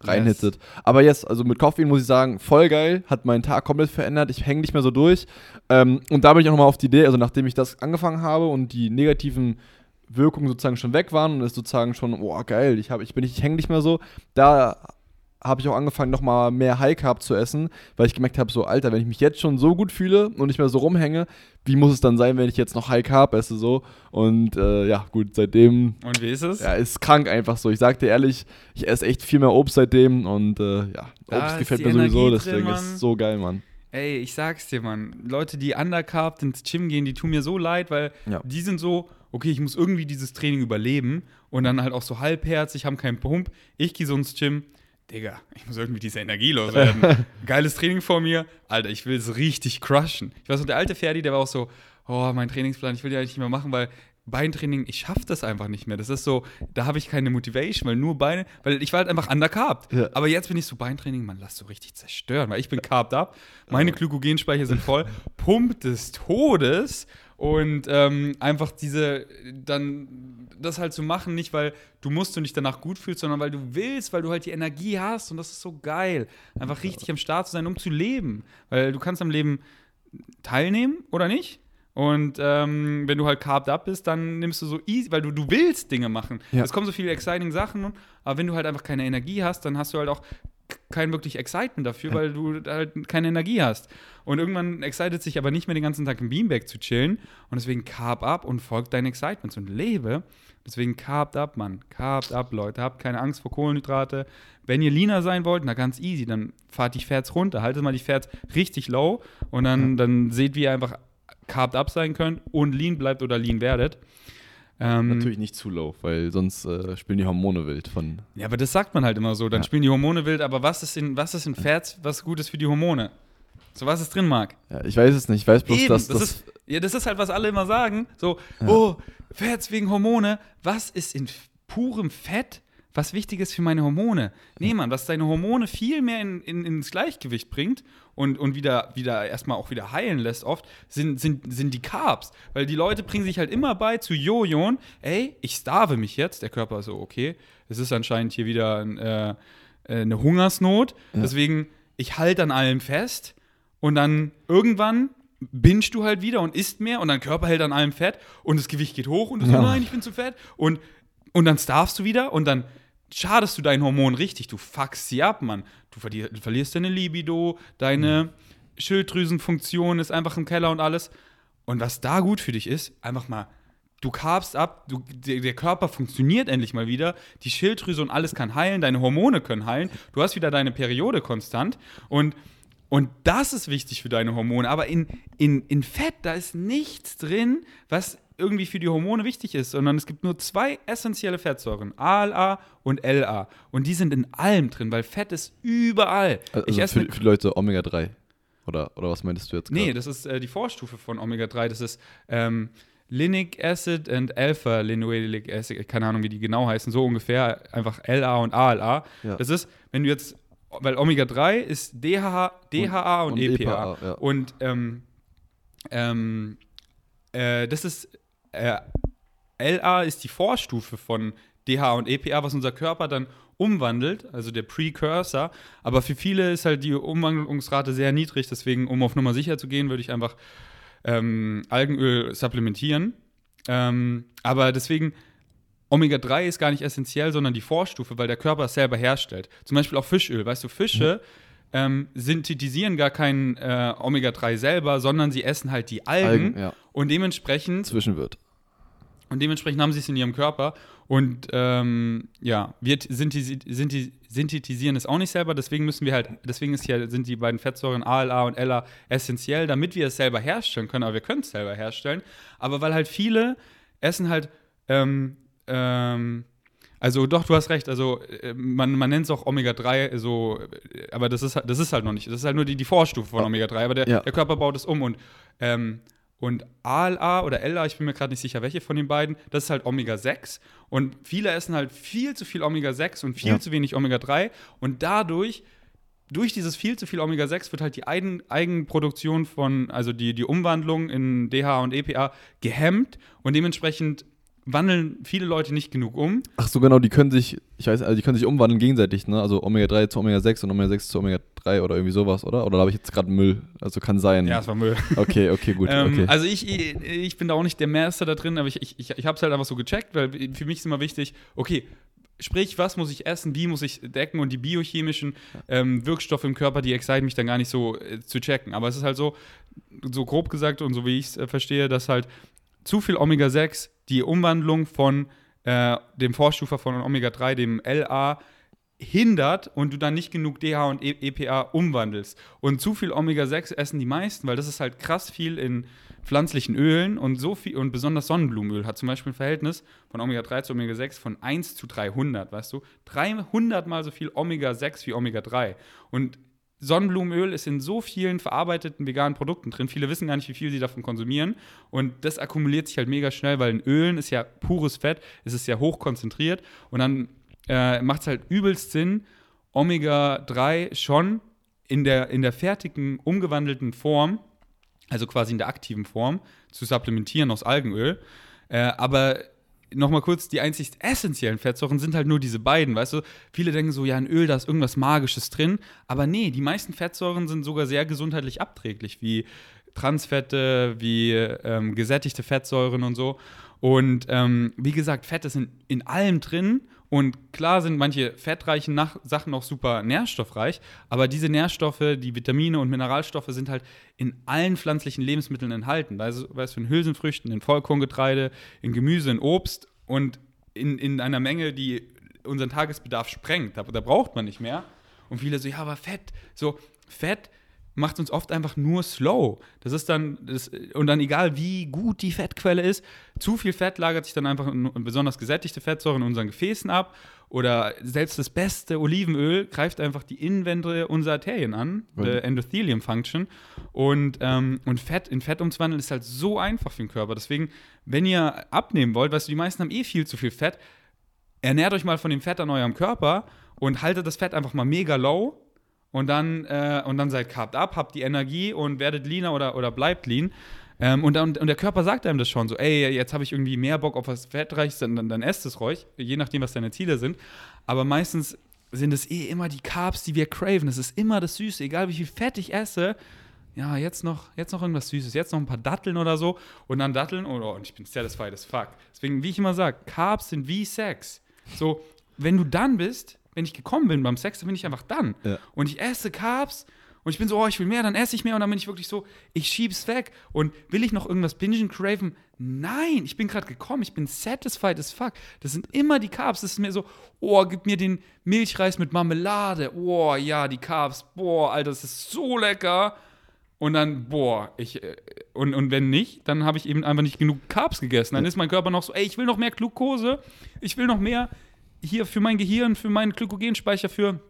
reinhittet. Aber jetzt, also mit Koffein muss ich sagen, voll geil, hat meinen Tag komplett verändert. Ich hänge nicht mehr so durch. Ähm, und da bin ich auch nochmal auf die Idee, also nachdem ich das angefangen habe und die negativen Wirkungen sozusagen schon weg waren und es sozusagen schon, oh geil, ich, hab, ich bin nicht, ich hänge nicht mehr so, da habe ich auch angefangen, nochmal mehr High Carb zu essen, weil ich gemerkt habe, so, Alter, wenn ich mich jetzt schon so gut fühle und nicht mehr so rumhänge, wie muss es dann sein, wenn ich jetzt noch High Carb esse, so? Und äh, ja, gut, seitdem, und wie ist es? ja, ist krank einfach so. Ich sag dir ehrlich, ich esse echt viel mehr Obst seitdem und äh, ja, Obst ist gefällt mir sowieso, Energie deswegen drin, ist Mann. es so geil, Mann. ey, ich sag's dir, Mann, Leute, die undercarbt ins Gym gehen, die tun mir so leid, weil Ja. die sind so, okay, ich muss irgendwie dieses Training überleben und dann halt auch so halbherzig, haben keinen Pump. Ich gehe so ins Gym, Digga, ich muss irgendwie diese Energie loswerden. Geiles Training vor mir, Alter, ich will es richtig crushen. Ich weiß noch, der alte Ferdi, der war auch so, oh, mein Trainingsplan, ich will ja nicht mehr machen, weil Beintraining, ich schaffe das einfach nicht mehr. Das ist so, da habe ich keine Motivation, weil nur Beine, weil ich war halt einfach undercarbt. Ja. Aber jetzt bin ich so Beintraining, man, lass so richtig zerstören, weil ich bin carved up, meine Glykogenspeicher sind voll, Pump des Todes und ähm, einfach diese, dann das halt zu machen, nicht weil du musst und dich danach gut fühlst, sondern weil du willst, weil du halt die Energie hast und das ist so geil. Einfach richtig am Start zu sein, um zu leben. Weil du kannst am Leben teilnehmen oder nicht. Und ähm, wenn du halt carved up bist, dann nimmst du so easy, weil du, du willst Dinge machen. Ja. Es kommen so viele exciting Sachen, aber wenn du halt einfach keine Energie hast, dann hast du halt auch kein wirklich Excitement dafür, weil du halt keine Energie hast. Und irgendwann excited sich aber nicht mehr den ganzen Tag im Beanbag zu chillen. Und deswegen carb up und folgt deinen Excitements und lebe. Deswegen carbt up, Mann. Carbt up, Leute. Habt keine Angst vor Kohlenhydrate. Wenn ihr leaner sein wollt, na ganz easy, dann fahrt die Fats runter. Haltet mal die Fats richtig low und dann, dann seht, wie ihr einfach carved up sein könnt und lean bleibt oder lean werdet. Ähm, Natürlich nicht zu low, weil sonst äh, spielen die Hormone wild von. Ja, aber das sagt man halt immer so. Dann Ja. spielen die Hormone wild, aber was ist in, was ist in Fats, was gut ist für die Hormone? So was ist drin, Marc? Ja, ich weiß es nicht. Ich weiß bloß, Eben, dass das, das. ist, ja, das ist halt, was alle immer sagen. So, oh, Fats wegen Hormone. Was ist in purem Fett, was wichtig ist für meine Hormone? Nee, Mann, was deine Hormone viel mehr in, in, ins Gleichgewicht bringt und, und wieder, wieder erstmal auch wieder heilen lässt oft, sind, sind, sind die Carbs. Weil die Leute bringen sich halt immer bei zu Jojon, ey, ich starve mich jetzt. Der Körper ist so, okay, es ist anscheinend hier wieder ein, äh, äh, eine Hungersnot. Deswegen, ich halte an allem fest und dann irgendwann bingst du halt wieder und isst mehr und dein Körper hält an allem fett und das Gewicht geht hoch und du Ja. nein, ich bin zu fett und, und dann starvst du wieder und dann schadest du deinen Hormonen richtig, du fuckst sie ab, Mann. Du, verli du verlierst deine Libido, deine Schilddrüsenfunktion ist einfach im Keller und alles. Und was da gut für dich ist, einfach mal, du carbst ab, du, der, der Körper funktioniert endlich mal wieder, die Schilddrüse und alles kann heilen, deine Hormone können heilen, du hast wieder deine Periode konstant und und das ist wichtig für deine Hormone. Aber in, in, in Fett, da ist nichts drin, was irgendwie für die Hormone wichtig ist, sondern es gibt nur zwei essentielle Fettsäuren, ALA und LA. Und die sind in allem drin, weil Fett ist überall. Also ich esse für, für Leute Omega 3. Oder, oder was meintest du jetzt Nee, gerade? das ist äh, die Vorstufe von Omega-3. Das ist ähm, Linic Acid und Alpha-Linoleic Acid. Keine Ahnung, wie die genau heißen. So ungefähr. Einfach LA und ALA. Ja. Das ist, wenn du jetzt, weil Omega-3 ist DHA, DHA und, und EPA. EPA, ja. Und ähm, ähm, äh, das ist, äh, LA ist die Vorstufe von DHA und EPA, was unser Körper dann umwandelt, also der Precursor. Aber für viele ist halt die Umwandlungsrate sehr niedrig, deswegen, um auf Nummer sicher zu gehen, würde ich einfach ähm, Algenöl supplementieren. Ähm, aber deswegen, Omega-3 ist gar nicht essentiell, sondern die Vorstufe, weil der Körper es selber herstellt. Zum Beispiel auch Fischöl. Weißt du, Fische ähm, synthetisieren gar kein äh, Omega-3 selber, sondern sie essen halt die Algen. Algen, ja. Und dementsprechend Zwischenwirt. und dementsprechend haben sie es in ihrem Körper. Und ähm, ja, wir synthetisieren es auch nicht selber. Deswegen müssen wir halt, deswegen ist hier, sind die beiden Fettsäuren ALA und LA essentiell, damit wir es selber herstellen können. Aber wir können es selber herstellen. Aber weil halt viele essen halt, ähm, ähm, also doch, du hast recht, also äh, man, man nennt es auch Omega-3, so, äh, aber das ist, halt- das ist halt noch nicht, das ist halt nur die, die Vorstufe von Omega-3, aber der, Ja. der Körper baut es um und ähm, und ALA oder LA, ich bin mir gerade nicht sicher, welche von den beiden, das ist halt Omega-6. Und viele essen halt viel zu viel Omega-6 und viel Ja. zu wenig Omega-3. Und dadurch, durch dieses viel zu viel Omega-6 wird halt die Eigen Eigenproduktion von, also die, die Umwandlung in DHA und EPA gehemmt. Und dementsprechend wandeln viele Leute nicht genug um. Ach so, genau, die können sich, ich weiß, also die können sich umwandeln gegenseitig, ne? Also Omega 3 zu Omega 6 und Omega 6 zu Omega 3 oder irgendwie sowas, oder? Oder habe ich jetzt gerade Müll? Also kann sein. Ja, es war Müll. Okay, okay, gut. Ähm, okay. Also ich, ich, bin da auch nicht der Meister da drin, aber ich, ich, ich, ich habe es halt einfach so gecheckt, weil für mich ist immer wichtig, okay, sprich, was muss ich essen, wie muss ich decken und die biochemischen ähm, Wirkstoffe im Körper, die exciten mich dann gar nicht so äh, zu checken. Aber es ist halt so, so grob gesagt und so wie ich es äh, verstehe, dass halt zu viel Omega-6 die Umwandlung von äh, dem Vorstufer von Omega-3, dem LA, hindert und du dann nicht genug DH und E- EPA umwandelst. Und zu viel Omega-6 essen die meisten, weil das ist halt krass viel in pflanzlichen Ölen und so viel und besonders Sonnenblumenöl hat zum Beispiel ein Verhältnis von Omega-3 zu Omega-6 von 1 zu 300, weißt du? 300 mal so viel Omega-6 wie Omega-3. Und Sonnenblumenöl ist in so vielen verarbeiteten veganen Produkten drin. Viele wissen gar nicht, wie viel sie davon konsumieren. Und das akkumuliert sich halt mega schnell, weil in Ölen ist ja pures Fett, es ist ja hoch konzentriert. Und dann äh, macht es halt übelst Sinn, Omega-3 schon in der, in der fertigen, umgewandelten Form, also quasi in der aktiven Form, zu supplementieren aus Algenöl. Äh, aber nochmal kurz, die einzig essentiellen Fettsäuren sind halt nur diese beiden, weißt du? Viele denken so, ja, in Öl, da ist irgendwas Magisches drin. Aber nee, die meisten Fettsäuren sind sogar sehr gesundheitlich abträglich, wie Transfette, wie ähm, gesättigte Fettsäuren und so. Und ähm, wie gesagt, Fette sind in allem drin. Und klar sind manche fettreichen Nach Sachen auch super nährstoffreich, aber diese Nährstoffe, die Vitamine und Mineralstoffe sind halt in allen pflanzlichen Lebensmitteln enthalten. Weißt du, in Hülsenfrüchten, in Vollkorngetreide, in Gemüse, in Obst und in, in einer Menge, die unseren Tagesbedarf sprengt. Da, da braucht man nicht mehr. Und viele so, ja, aber Fett, so, Fett macht uns oft einfach nur slow. Das ist dann, das, und dann egal wie gut die Fettquelle ist, zu viel Fett lagert sich dann einfach in, besonders gesättigte Fettsäuren in unseren Gefäßen ab. Oder selbst das beste Olivenöl greift einfach die Innenwände unserer Arterien an, Mhm. Endothelium Function. Und, ähm, und Fett in Fett umzuwandeln ist halt so einfach für den Körper. Deswegen, wenn ihr abnehmen wollt, weißt du, die meisten haben eh viel zu viel Fett, ernährt euch mal von dem Fett an eurem Körper und haltet das Fett einfach mal mega low und dann, äh, und dann seid carbt ab, habt die Energie und werdet leaner oder, oder bleibt lean. Ähm, und, dann, und der Körper sagt einem das schon so, ey, jetzt habe ich irgendwie mehr Bock auf was Fettreiches, dann, dann, dann esst es ruhig, je nachdem, was deine Ziele sind. Aber meistens sind es eh immer die Carbs, die wir craven. Es ist immer das Süße, egal wie viel Fett ich esse. Ja, jetzt noch, jetzt noch irgendwas Süßes, jetzt noch ein paar Datteln oder so und dann Datteln und, oh, und ich bin satisfied as fuck. Deswegen, wie ich immer sage, Carbs sind wie Sex. So, wenn du dann bist, wenn ich gekommen bin beim Sex, dann bin ich einfach dann. Ja. Und ich esse Carbs und ich bin so, oh, ich will mehr, dann esse ich mehr und dann bin ich wirklich so, ich schieb's weg. Und will ich noch irgendwas bingen, craven? Nein, ich bin gerade gekommen, ich bin satisfied as fuck. Das sind immer die Carbs. Das ist mir so, oh, gib mir den Milchreis mit Marmelade. Oh, ja, die Carbs. Boah, Alter, das ist so lecker. Und dann, boah, ich, äh, und, und wenn nicht, dann habe ich eben einfach nicht genug Carbs gegessen. Dann ist mein Körper noch so, ey, ich will noch mehr Glucose, ich will noch mehr hier für mein Gehirn, für meinen Glykogenspeicher, für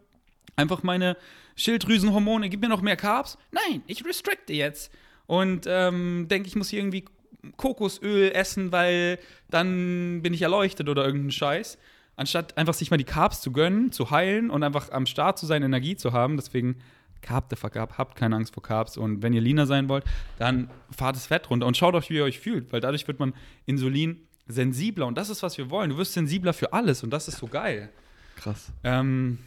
einfach meine Schilddrüsenhormone, gib mir noch mehr Carbs. Nein, ich restricte jetzt. Und ähm, denke, ich muss hier irgendwie Kokosöl essen, weil dann bin ich erleuchtet oder irgendein Scheiß. Anstatt einfach sich mal die Carbs zu gönnen, zu heilen und einfach am Start zu sein, Energie zu haben. Deswegen Carb the fuck up, habt keine Angst vor Carbs. Und wenn ihr leaner sein wollt, dann fahrt das Fett runter und schaut euch, wie ihr euch fühlt, weil dadurch wird man Insulin sensibler. Und das ist, was wir wollen. Du wirst sensibler für alles und das ist so geil. Krass. Ähm,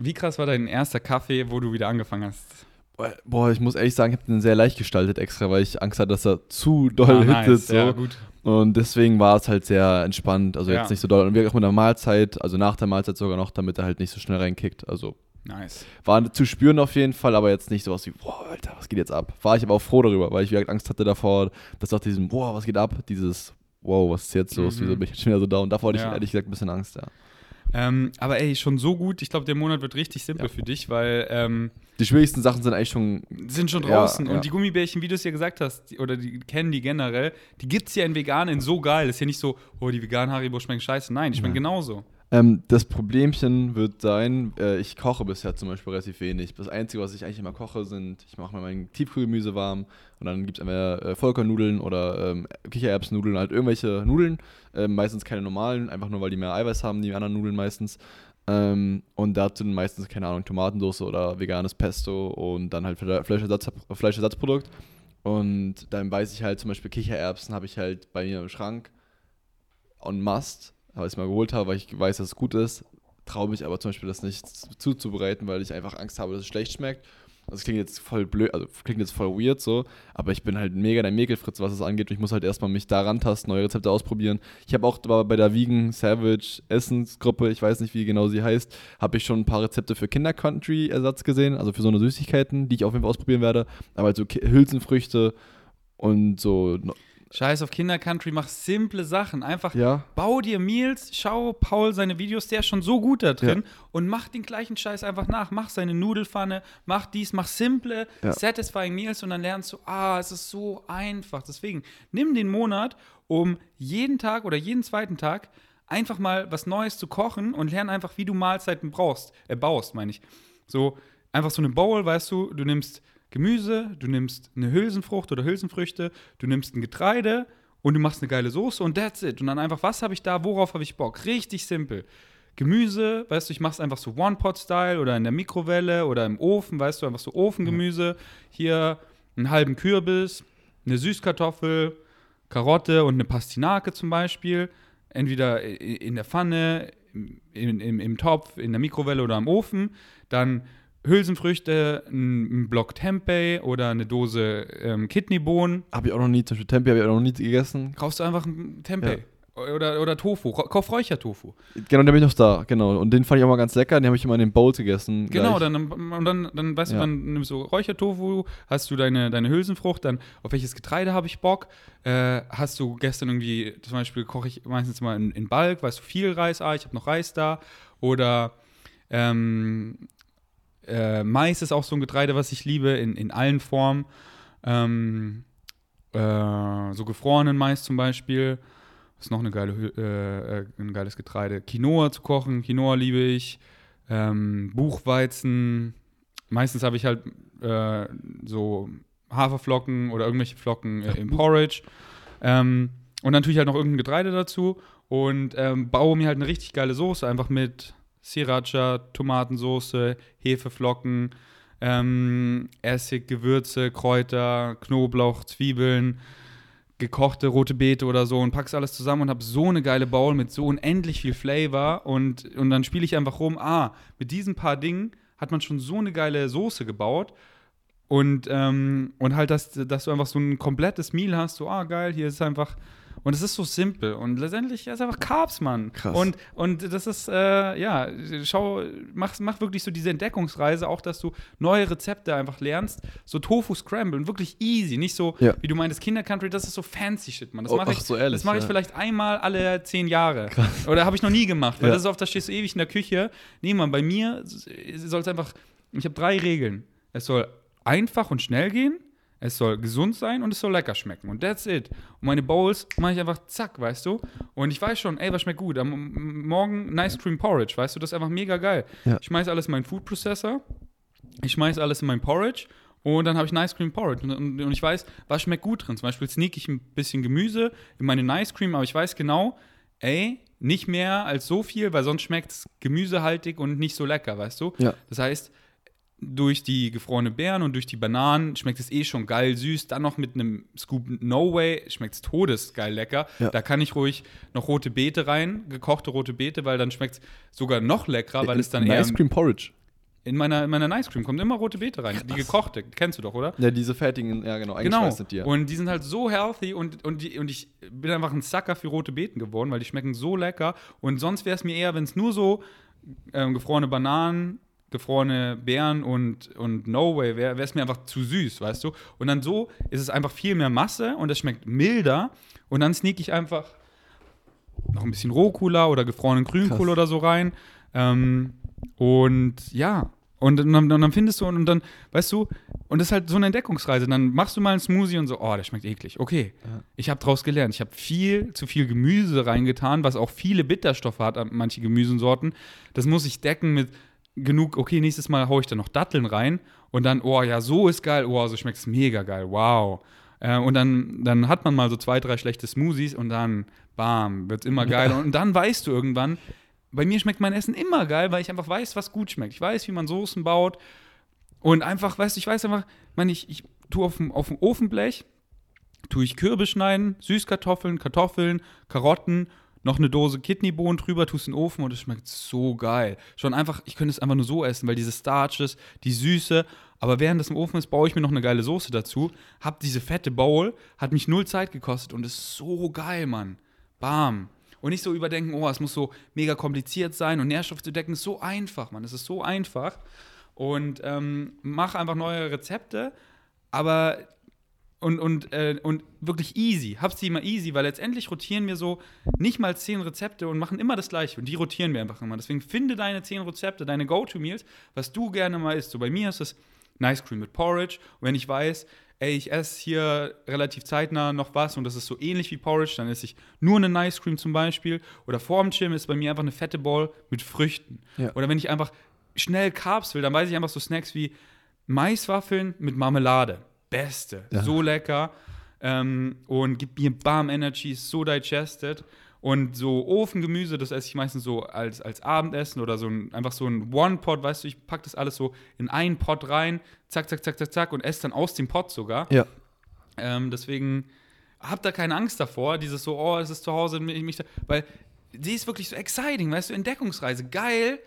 wie krass war dein erster Kaffee, wo du wieder angefangen hast? Boah, ich muss ehrlich sagen, ich habe den sehr leicht gestaltet extra, weil ich Angst hatte, dass er zu doll Ah, hittet. So. Ja, gut. Und deswegen war es halt sehr entspannt. Also Ja. jetzt nicht so doll. Und wir auch mit der Mahlzeit, also nach der Mahlzeit sogar noch, damit er halt nicht so schnell reinkickt. Also Nice. war zu spüren auf jeden Fall, aber jetzt nicht sowas wie, boah, Alter, was geht jetzt ab? War ich aber auch froh darüber, weil ich gesagt Angst hatte davor, dass auch diesem, boah, was geht ab? Dieses, wow, was ist jetzt los? Mhm. Wieso bin ich jetzt schon wieder so down? Davor hatte Ja. ich ehrlich gesagt ein bisschen Angst, ja. Ähm, aber ey, schon so gut. Ich glaube, der Monat wird richtig simpel Ja. für dich, weil ähm, Die schwierigsten Sachen sind eigentlich schon, sind schon Ja, draußen. ja. Und die Gummibärchen, wie du es ja gesagt hast, die, oder die kennen die generell, die gibt es ja in vegan in so geil. Ist ja nicht so, oh, die veganen Haribo schmecken scheiße. Nein, die schmecken genauso. Ähm, das Problemchen wird sein, äh, ich koche bisher zum Beispiel relativ wenig. Das Einzige, was ich eigentlich immer koche, sind, ich mache mal mein Tiefkühlgemüse warm und dann gibt es entweder äh, Vollkornnudeln oder ähm, Kichererbsnudeln, halt irgendwelche Nudeln. Ähm, meistens keine normalen, einfach nur, weil die mehr Eiweiß haben, die anderen Nudeln meistens. Ähm, und dazu meistens, keine Ahnung, Tomatensauce oder veganes Pesto und dann halt Fle- Fleischersatz, Fleischersatzprodukt. Und dann weiß ich halt zum Beispiel Kichererbsen habe ich halt bei mir im Schrank on must, weil ich es mal geholt habe, weil ich weiß, dass es gut ist. Traue mich aber zum Beispiel das nicht zuzubereiten, weil ich einfach Angst habe, dass es schlecht schmeckt. Das klingt jetzt voll blöd, also klingt jetzt voll weird so, aber ich bin halt mega der Mäkelfritz, was es angeht. Und ich muss halt erstmal mich da rantasten, neue Rezepte ausprobieren. Ich habe auch bei der Vegan Savage Essensgruppe, ich weiß nicht, wie genau sie heißt, habe ich schon ein paar Rezepte für Kinder-Country-Ersatz gesehen, also für so eine Süßigkeiten, die ich auf jeden Fall ausprobieren werde. Aber halt so Hülsenfrüchte und so Scheiß auf Kindercountry, mach simple Sachen. Einfach Ja. bau dir Meals, schau Paul seine Videos, der ist schon so gut da drin und mach den gleichen Scheiß einfach nach. Mach seine Nudelfanne, mach dies, mach simple, Ja. satisfying Meals und dann lernst du, ah, es ist so einfach. Deswegen, nimm den Monat, um jeden Tag oder jeden zweiten Tag einfach mal was Neues zu kochen und lern einfach, wie du Mahlzeiten brauchst, äh, baust, meine ich. So, einfach so eine Bowl, weißt du, du nimmst Gemüse, du nimmst eine Hülsenfrucht oder Hülsenfrüchte, du nimmst ein Getreide und du machst eine geile Soße und that's it. Und dann einfach, was habe ich da, worauf habe ich Bock? Richtig simpel. Gemüse, weißt du, ich mache es einfach so One-Pot-Style oder in der Mikrowelle oder im Ofen, weißt du, einfach so Ofengemüse. Hier einen halben Kürbis, eine Süßkartoffel, Karotte und eine Pastinake zum Beispiel. Entweder in der Pfanne, im, im, im Topf, in der Mikrowelle oder im Ofen. Dann Hülsenfrüchte, ein, Block Tempeh oder eine Dose ähm, Kidneybohnen. Habe ich auch noch nie, zum Beispiel Tempeh habe ich auch noch nie gegessen. Kaufst du einfach ein Tempeh. Oder, oder Tofu. Kauf Räuchertofu. Genau, den bin ich noch da, genau. Und den fand ich auch mal ganz lecker, den habe ich immer in den Bowls gegessen. Genau, gleich. dann, und dann, dann weißt Ja. du, dann nimmst du Räuchertofu, hast du deine, deine Hülsenfrucht, dann auf welches Getreide habe ich Bock? Äh, hast du gestern irgendwie, zum Beispiel koche ich meistens mal in, in Bulk, weißt du, viel Reis, ah, ich habe noch Reis da. Oder ähm, äh, Mais ist auch so ein Getreide, was ich liebe, in, in allen Formen. Ähm, äh, so gefrorenen Mais zum Beispiel. Das ist noch eine geile, äh, äh, ein geiles Getreide. Quinoa zu kochen, Quinoa liebe ich. Ähm, Buchweizen. Meistens habe ich halt äh, so Haferflocken oder irgendwelche Flocken äh, im Porridge. Ähm, und dann tue ich halt noch irgendein Getreide dazu und ähm, baue mir halt eine richtig geile Soße, einfach mit Sriracha, Tomatensoße, Hefeflocken, ähm, Essig, Gewürze, Kräuter, Knoblauch, Zwiebeln, gekochte rote Beete oder so und pack's alles zusammen und habe so eine geile Bowl mit so unendlich viel Flavor und, und dann spiele ich einfach rum, ah, mit diesen paar Dingen hat man schon so eine geile Soße gebaut und, ähm, und halt, dass, dass du einfach so ein komplettes Meal hast, so, ah, geil, hier ist einfach und es ist so simpel und letztendlich ist es einfach Carbs, Mann. Krass. Und, und das ist, äh, ja, schau, mach, mach wirklich so diese Entdeckungsreise, auch dass du neue Rezepte einfach lernst. So Tofu Scramble und wirklich easy, nicht so, Ja. wie du meintest, Kindercountry, das ist so fancy Shit, Mann. Das Oh, mache ich, so ehrlich, das mache ich ja. vielleicht einmal alle zehn Jahre. Oder habe ich noch nie gemacht, weil Ja. das ist oft, da stehst du ewig in der Küche. Nee, Mann, bei mir soll es einfach, ich habe drei Regeln. Es soll einfach und schnell gehen, es soll gesund sein und es soll lecker schmecken. Und that's it. Und meine Bowls mache ich einfach zack, weißt du? Und ich weiß schon, ey, was schmeckt gut? Am Morgen Nice Cream Porridge, weißt du? Das ist einfach mega geil. Ja. Ich schmeiß alles in meinen Food Processor, ich schmeiß alles in meinen Porridge und dann habe ich Nice Cream Porridge. Und, und, und ich weiß, was schmeckt gut drin. Zum Beispiel sneak ich ein bisschen Gemüse in meine Nice Cream, aber ich weiß genau, ey, nicht mehr als so viel, weil sonst schmeckt es gemüsehaltig und nicht so lecker, weißt du? Ja. Das heißt, durch die gefrorene Beeren und durch die Bananen schmeckt es eh schon geil süß. Dann noch mit einem Scoop No Way schmeckt es todesgeil lecker. Ja. Da kann ich ruhig noch rote Beete rein, gekochte rote Beete, weil dann schmeckt es sogar noch leckerer, weil es dann eher Ice Cream Porridge. in meiner, in meiner Nice Cream kommt immer rote Beete rein. Die gekochte, kennst du doch, oder? Ja, diese fertigen, ja genau, Genau. die. ja. Und die sind halt so healthy und, und, die, und ich bin einfach ein Sucker für rote Beeten geworden, weil die schmecken so lecker. Und sonst wäre es mir eher, wenn es nur so ähm, gefrorene Bananen, gefrorene Beeren und, und No Way wäre, es mir einfach zu süß, weißt du? Und dann so ist es einfach viel mehr Masse und es schmeckt milder. Und dann sneak ich einfach noch ein bisschen Rohkola oder gefrorenen Grünkohl Krass. oder so rein. Ähm, und ja, und dann, dann findest du, und dann, weißt du, und das ist halt so eine Entdeckungsreise. Dann machst du mal einen Smoothie und so, oh, der schmeckt eklig. Okay, Ja. ich habe draus gelernt. Ich habe viel zu viel Gemüse reingetan, was auch viele Bitterstoffe hat, an manche Gemüsesorten. Das muss ich decken mit genug, okay, nächstes Mal haue ich da noch Datteln rein und dann, oh ja, so ist geil, oh, so schmeckt es mega geil, wow. Äh, und dann, dann hat man mal so zwei, drei schlechte Smoothies und dann, bam, wird es immer geiler. Und dann weißt du irgendwann, bei mir schmeckt mein Essen immer geil, weil ich einfach weiß, was gut schmeckt. Ich weiß, wie man Soßen baut. Und einfach, weißt du, ich weiß einfach, man, ich, ich tue auf dem, auf dem Ofenblech, tue ich Kürbis schneiden, Süßkartoffeln, Kartoffeln, Karotten, noch eine Dose Kidneybohnen drüber, tust in den Ofen und es schmeckt so geil. Schon einfach, ich könnte es einfach nur so essen, weil diese Starches, die Süße, aber während das im Ofen ist, baue ich mir noch eine geile Soße dazu, hab diese fette Bowl, hat mich null Zeit gekostet und ist so geil, Mann. Bam. Und nicht so überdenken, oh, es muss so mega kompliziert sein und Nährstoffe zu decken, ist so einfach, Mann. Es ist so einfach. Und ähm, mach einfach neue Rezepte, aber und, und, äh, und wirklich easy. Hab's die immer easy, weil letztendlich rotieren wir so nicht mal zehn Rezepte und machen immer das gleiche. Und die rotieren wir einfach immer. Deswegen finde deine zehn Rezepte, deine Go-To-Meals, was du gerne mal isst. So bei mir ist es Nice Cream mit Porridge. Und wenn ich weiß, ey, ich esse hier relativ zeitnah noch was und das ist so ähnlich wie Porridge, dann esse ich nur eine Nice Cream zum Beispiel. Oder vorm Gym ist bei mir einfach eine fette Ball mit Früchten. Ja. Oder wenn ich einfach schnell Carbs will, dann weiß ich einfach so Snacks wie Maiswaffeln mit Marmelade. Beste. Ja. So lecker. Ähm, und gibt mir Bam Energy, so digested. Und so Ofengemüse, das esse ich meistens so als, als Abendessen oder so ein, einfach so ein One-Pot, weißt du, ich packe das alles so in einen Pot rein, zack, zack, zack, zack, zack und esse dann aus dem Pot sogar. Ja. Ähm, deswegen habt da keine Angst davor, dieses so, oh, es ist zu Hause, mich, mich da, weil die ist wirklich so exciting, weißt du, Entdeckungsreise, geil,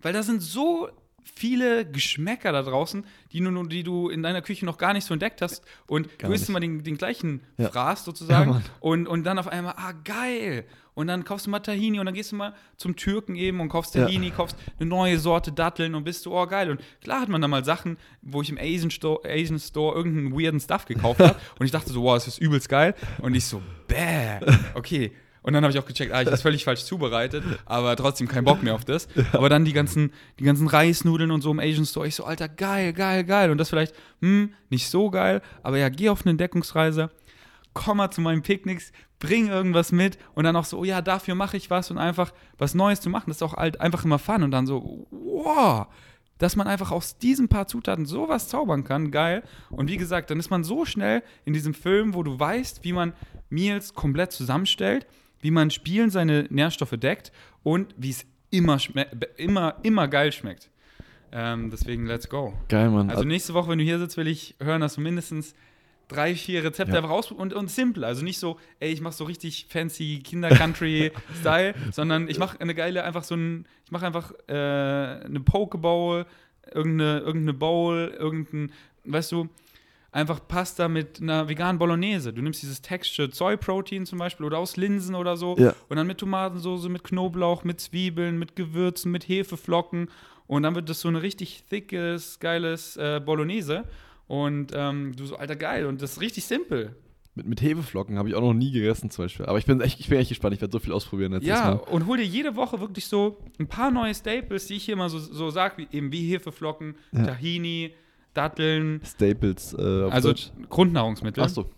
weil da sind so viele Geschmäcker da draußen, die du, die du in deiner Küche noch gar nicht so entdeckt hast und Gar du isst immer den, den gleichen Ja. Fraß sozusagen Ja, und, und dann auf einmal, ah, geil. Und dann kaufst du mal Tahini und dann gehst du mal zum Türken eben und kaufst Ja. Tahini, kaufst eine neue Sorte Datteln und bist du, oh, geil. Und klar hat man da mal Sachen, wo ich im Asian Store, Asian Store irgendeinen weirden Stuff gekauft habe und ich dachte so, wow, das ist übelst geil. Und ich so, bäh, okay. Und dann habe ich auch gecheckt, ah, ich habe das völlig falsch zubereitet, aber trotzdem kein Bock mehr auf das. Aber dann die ganzen, die ganzen Reisnudeln und so im Asian Store, ich so, Alter, geil, geil, geil. Und das vielleicht, hm, nicht so geil, aber ja, geh auf eine Entdeckungsreise, komm mal zu meinen Picknicks, bring irgendwas mit und dann auch so, oh ja, dafür mache ich was und einfach was Neues zu machen, das ist auch halt einfach immer Fun und dann so, wow, dass man einfach aus diesen paar Zutaten sowas zaubern kann, geil. Und wie gesagt, dann ist man so schnell in diesem Film, wo du weißt, wie man Meals komplett zusammenstellt, wie man Spielen seine Nährstoffe deckt und wie es immer, immer, immer geil schmeckt. Ähm, deswegen, let's go. Geil, Mann. Also nächste Woche, wenn du hier sitzt, will ich hören, dass du mindestens drei, vier Rezepte Ja. einfach ausprobierst und, und simple. Also nicht so, ey, ich mache so richtig fancy Kinder-Country-Style, sondern ich mache eine geile, einfach so ein, ich mache einfach äh, eine Pokeball, irgendeine, irgendeine Bowl, irgendein, weißt du, einfach Pasta mit einer veganen Bolognese. Du nimmst dieses Textured Soy Protein zum Beispiel oder aus Linsen oder so Ja. und dann mit Tomatensoße, mit Knoblauch, mit Zwiebeln, mit Gewürzen, mit Hefeflocken und dann wird das so ein richtig thickes, geiles äh, Bolognese und ähm, du so, alter, geil und das ist richtig simpel. mit, mit Hefeflocken habe ich auch noch nie gegessen zum Beispiel. Aber ich bin echt, ich bin echt gespannt. Ich werde so viel ausprobieren jetzt. Ja, und hol dir jede Woche wirklich so ein paar neue Staples, die ich hier mal so, so sage, wie, eben wie Hefeflocken, Ja. Tahini, Datteln, Staples äh, also Deutsch. Grundnahrungsmittel. Achso.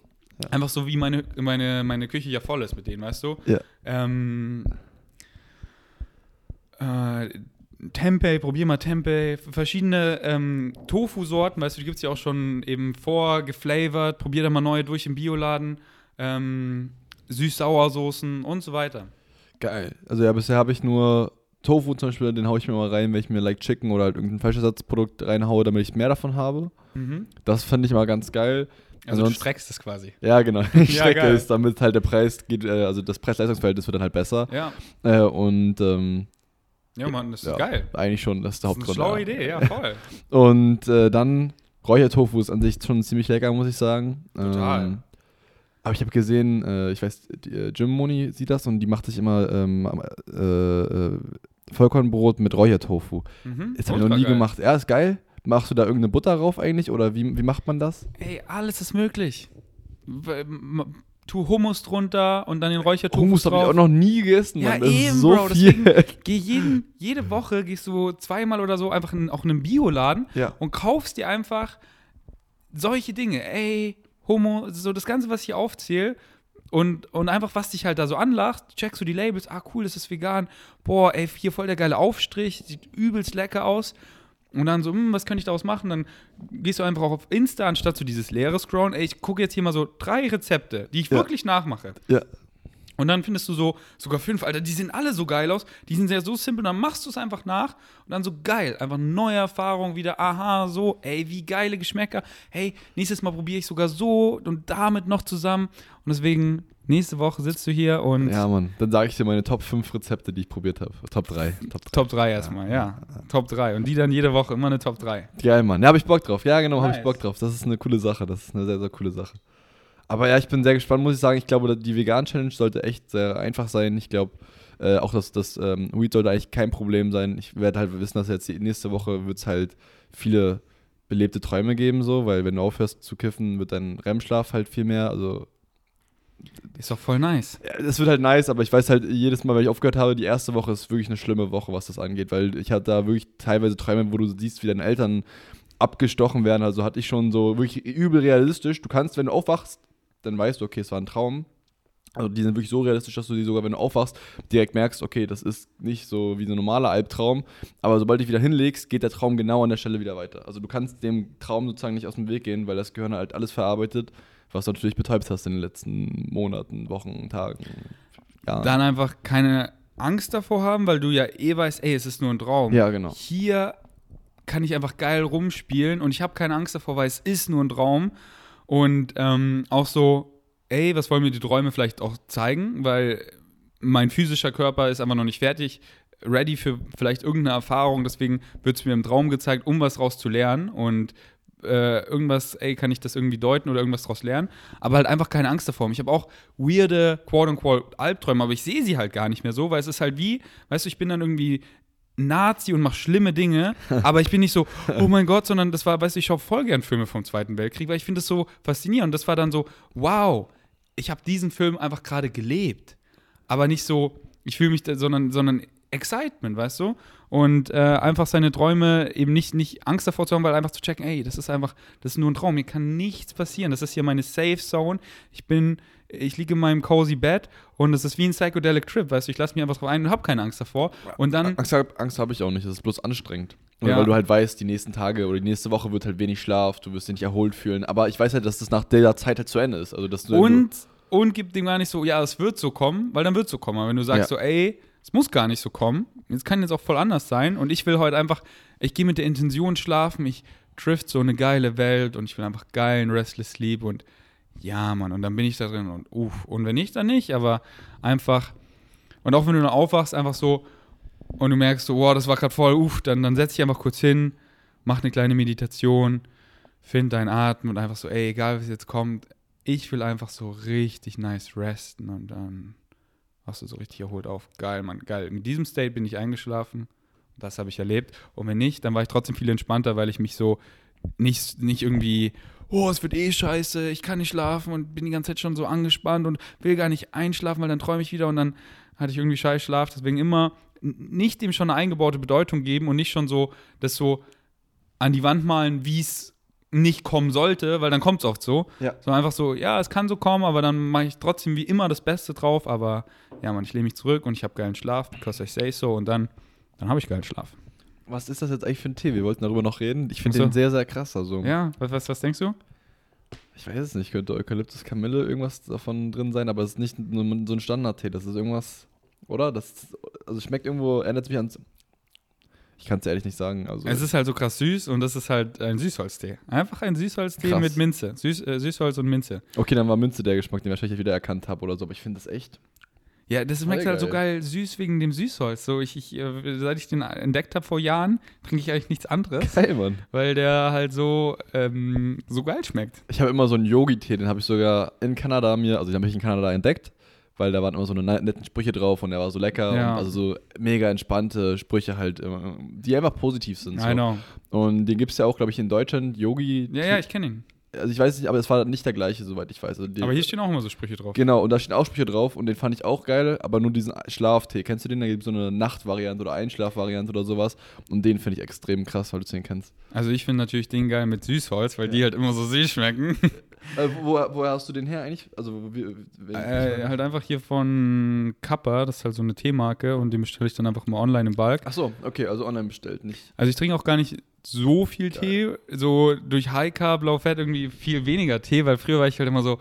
Einfach so, wie meine, meine, meine Küche ja voll ist mit denen, weißt du? Ja. Ähm, äh, Tempeh, probier mal Tempeh. Verschiedene ähm, Tofu-Sorten, weißt du, die gibt es ja auch schon eben vorgeflavored. Probier da mal neue durch im Bioladen. Ähm, Süß-Sauersoßen und so weiter. Geil. Also ja, bisher habe ich nur Tofu zum Beispiel, den haue ich mir mal rein, wenn ich mir like Chicken oder halt irgendein Fleischersatzprodukt reinhaue, damit ich mehr davon habe. Mhm. Das fand ich mal ganz geil. Also du Ansonsten- streckst es quasi. Ja, genau. Ich Ja, strecke geil. es, damit halt der Preis geht, äh, also das Preis-Leistungsverhältnis wird dann halt besser. Ja, Äh, und ähm, ja Mann, das ist ja, geil. eigentlich schon, das ist der Das ist eine Hauptgrund. schlaue. Idee, ja, voll. Und äh, dann Räuchertofu ist an sich schon ziemlich lecker, muss ich sagen. Total. Ähm, aber ich habe gesehen, äh, ich weiß, die, äh, Jim Moni sieht das und die macht sich immer ähm, äh, äh, Vollkornbrot mit Räuchertofu. Mhm. Das habe ich noch nie geil. gemacht. Ja, ist geil. Machst du da irgendeine Butter drauf eigentlich oder wie, wie macht man das? Ey, alles ist möglich. Tu Hummus drunter und dann den Räuchertofu Hummus habe ich drauf. auch noch nie gegessen, Ja, Mann. Das eben, ist so Bro, viel. Geh jeden, jede Woche gehst du zweimal oder so einfach in, auch in einen Bioladen Ja. und kaufst dir einfach solche Dinge. Ey, Homo, so das Ganze, was ich hier aufzähle. Und, und einfach, was dich halt da so anlacht, checkst du die Labels, ah cool, das ist vegan. Boah, ey, hier voll der geile Aufstrich, sieht übelst lecker aus. Und dann so, hm, was könnte ich daraus machen? Dann gehst du einfach auch auf Insta, anstatt so dieses leere Scrollen. Ey, ich gucke jetzt hier mal so drei Rezepte, die ich Ja. wirklich nachmache. Ja. Und dann findest du so sogar fünf, Alter, die sehen alle so geil aus, die sind ja so simpel, dann machst du es einfach nach und dann so geil, einfach neue Erfahrung wieder, aha, so, ey, wie geile Geschmäcker, hey, nächstes Mal probiere ich sogar so und damit noch zusammen und deswegen, nächste Woche sitzt du hier und Ja, Mann. Dann sage ich dir meine Top 5 Rezepte, die ich probiert habe. Top 3. Top 3. Top 3 erstmal, ja, Top 3 und die dann jede Woche immer eine Top 3. Geil, Mann. Ja, habe ich Bock drauf. Ja, genau, habe Nice. ich Bock drauf. Das ist eine coole Sache. Das ist eine sehr, sehr coole Sache. Aber ja, ich bin sehr gespannt, muss ich sagen. Ich glaube, die Vegan-Challenge sollte echt sehr einfach sein. Ich glaube, äh, auch das, das ähm, Weed sollte eigentlich kein Problem sein. Ich werde halt wissen, dass jetzt die nächste Woche wird es halt viele belebte Träume geben, so, weil wenn du aufhörst zu kiffen, wird dein REM-Schlaf halt viel mehr, also Ist doch voll nice. das wird halt nice, aber ich weiß halt jedes Mal, wenn ich aufgehört habe, die erste Woche ist wirklich eine schlimme Woche, was das angeht, weil ich hatte da wirklich teilweise Träume, wo du siehst, wie deine Eltern abgestochen werden. Also hatte ich schon so wirklich übel realistisch. Du kannst, wenn du aufwachst, dann weißt du, okay, es war ein Traum. Also die sind wirklich so realistisch, dass du die sogar, wenn du aufwachst, direkt merkst, okay, das ist nicht so wie so ein normaler Albtraum. Aber sobald du dich wieder hinlegst, geht der Traum genau an der Stelle wieder weiter. Also du kannst dem Traum sozusagen nicht aus dem Weg gehen, weil das Gehirn halt alles verarbeitet, was du natürlich betäubt hast in den letzten Monaten, Wochen, Tagen. Ja, Dann einfach keine Angst davor haben, weil du ja eh weißt, ey, es ist nur ein Traum. ja genau. Hier kann ich einfach geil rumspielen und ich habe keine Angst davor, weil es ist nur ein Traum. Und ähm, auch so, ey, was wollen mir die Träume vielleicht auch zeigen? Weil mein physischer Körper ist einfach noch nicht fertig, ready für vielleicht irgendeine Erfahrung. Deswegen wird es mir im Traum gezeigt, um was draus zu lernen. Und äh, irgendwas, ey, kann ich das irgendwie deuten oder irgendwas draus lernen. Aber halt einfach keine Angst davor. Ich habe auch weirde, quote-unquote, Albträume, aber ich sehe sie halt gar nicht mehr so, weil es ist halt wie, weißt du, ich bin dann irgendwie Nazi und mache schlimme Dinge, aber ich bin nicht so, oh mein Gott, sondern das war, weißt du, ich schaue voll gern Filme vom Zweiten Weltkrieg, weil ich finde das so faszinierend. Und das war dann so, wow, ich habe diesen Film einfach gerade gelebt. Aber nicht so, ich fühle mich, da, sondern, sondern Excitement, weißt du? Und äh, einfach seine Träume eben nicht, nicht Angst davor zu haben, weil einfach zu checken, ey, das ist einfach, das ist nur ein Traum, mir kann nichts passieren. Das ist hier meine Safe Zone. Ich bin, ich liege in meinem cozy Bett und es ist wie ein Psychedelic Trip, weißt du, ich lasse mich einfach drauf ein und habe keine Angst davor. Und dann, Angst, hab- Angst habe ich auch nicht, das ist bloß anstrengend. Und Ja. Weil du halt weißt, die nächsten Tage oder die nächste Woche wird halt wenig Schlaf, du wirst dich nicht erholt fühlen. Aber ich weiß halt, dass das nach der Zeit halt zu Ende ist. Also, dass du und, und gibt dem gar nicht so, ja, es wird so kommen, weil dann wird es so kommen. Aber wenn du sagst Ja. so, ey, es muss gar nicht so kommen, es kann jetzt auch voll anders sein und ich will heute einfach, ich gehe mit der Intention schlafen, ich drift so eine geile Welt und ich will einfach geilen Restless Sleep und ja, Mann, und dann bin ich da drin und uff. Und wenn nicht, dann nicht, aber einfach, und auch wenn du dann aufwachst, einfach so und du merkst so, wow, das war gerade voll, uff, dann, dann setz dich einfach kurz hin, mach eine kleine Meditation, find deinen Atem und einfach so, ey, egal was jetzt kommt, ich will einfach so richtig nice resten und dann wachst du so richtig erholt auf. Geil, Mann, geil. In diesem State bin ich eingeschlafen. Das habe ich erlebt. Und wenn nicht, dann war ich trotzdem viel entspannter, weil ich mich so nicht, nicht irgendwie, oh, es wird eh scheiße, ich kann nicht schlafen und bin die ganze Zeit schon so angespannt und will gar nicht einschlafen, weil dann träume ich wieder und dann hatte ich irgendwie scheiß Schlaf. Deswegen immer nicht dem schon eine eingebaute Bedeutung geben und nicht schon so das so an die Wand malen, wie es nicht kommen sollte, weil dann kommt es oft so. Ja. Sondern einfach so, ja, es kann so kommen, aber dann mache ich trotzdem wie immer das Beste drauf. Aber ja, man, ich lehne mich zurück und ich habe geilen Schlaf, because I say so. Und dann, dann habe ich geilen Schlaf. Was ist das jetzt eigentlich für ein Tee? Wir wollten darüber noch reden. Ich finde so. den sehr, sehr krass. Also, Ja, was, was, was denkst du? ich weiß es nicht, könnte Eukalyptus Kamille irgendwas davon drin sein, aber es ist nicht nur so ein Standard-Tee. Das ist irgendwas, oder? Das also schmeckt irgendwo, erinnert mich an. Ich kann es ehrlich nicht sagen. Also, Es ist halt so krass süß und das ist halt ein Süßholztee. Einfach ein Süßholztee Krass. mit Minze. Süß, äh, Süßholz und Minze. okay, dann war Münze der Geschmack, den ich wahrscheinlich wieder erkannt habe oder so, aber ich finde das echt. Ja, das schmeckt halt so geil. süß wegen dem Süßholz. So, ich, ich, äh, seit ich den entdeckt habe vor Jahren, trinke ich eigentlich nichts anderes, Geil, Mann. weil der halt so, ähm, so geil schmeckt. Ich habe immer so einen Yogi-Tee, den habe ich sogar in Kanada mir, also den habe ich in Kanada entdeckt, weil da waren immer so eine ne- netten Sprüche drauf und der war so lecker Ja. und also so mega entspannte Sprüche halt, äh, die einfach positiv sind. So. I know. Und den gibt es ja auch, glaube ich, in Deutschland, Yogi. Ja, ja, ich kenne ihn. Also ich weiß nicht, aber es war nicht der gleiche, soweit ich weiß. Also Aber hier stehen auch immer so Sprüche drauf. Genau, und da stehen auch Sprüche drauf und den fand ich auch geil, aber nur diesen Schlaftee. Kennst du den? Da gibt es so eine Nachtvariante oder Einschlafvariante oder sowas. Und den finde ich extrem krass, weil du den kennst. Also ich finde natürlich den geil mit Süßholz, weil die halt immer so süß schmecken. Äh, wo, woher hast du den her eigentlich? Also, wie, wie, äh, halt einfach hier von Kappa, das ist halt so eine Teemarke und den bestelle ich dann einfach mal online im Bulk. Ach so, okay, also online bestellt, nicht. Also ich trinke auch gar nicht so viel Tee, so durch High Carb, Low Fat irgendwie viel weniger Tee, weil früher war ich halt immer so,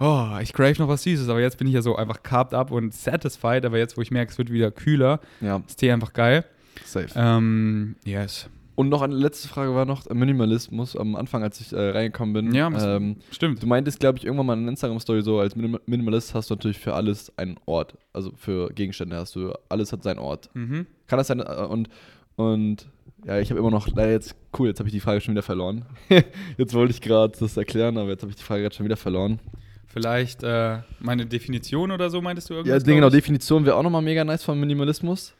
oh, ich crave noch was Süßes, aber jetzt bin ich ja so einfach carved up und satisfied, aber jetzt, wo ich merke, es wird wieder kühler, Ja, ist Tee einfach geil. safe. Ähm, yes. Und noch eine letzte Frage war noch äh, Minimalismus am Anfang, als ich äh, reingekommen bin. Ja, ähm, Stimmt. Du meintest, glaube ich, irgendwann mal in einer Instagram-Story so, als Minim Minimalist hast du natürlich für alles einen Ort. Also für Gegenstände hast du, alles hat seinen Ort. Mhm. Kann das sein? äh, Und, und ja, ich habe immer noch, leider jetzt, cool, jetzt habe ich die Frage schon wieder verloren. jetzt wollte ich gerade das erklären, aber jetzt habe ich die Frage gerade schon wieder verloren. Vielleicht äh, meine Definition oder so, meintest du Ja, irgendwas? genau, glaub ich? Definition wäre auch nochmal mega nice von Minimalismus.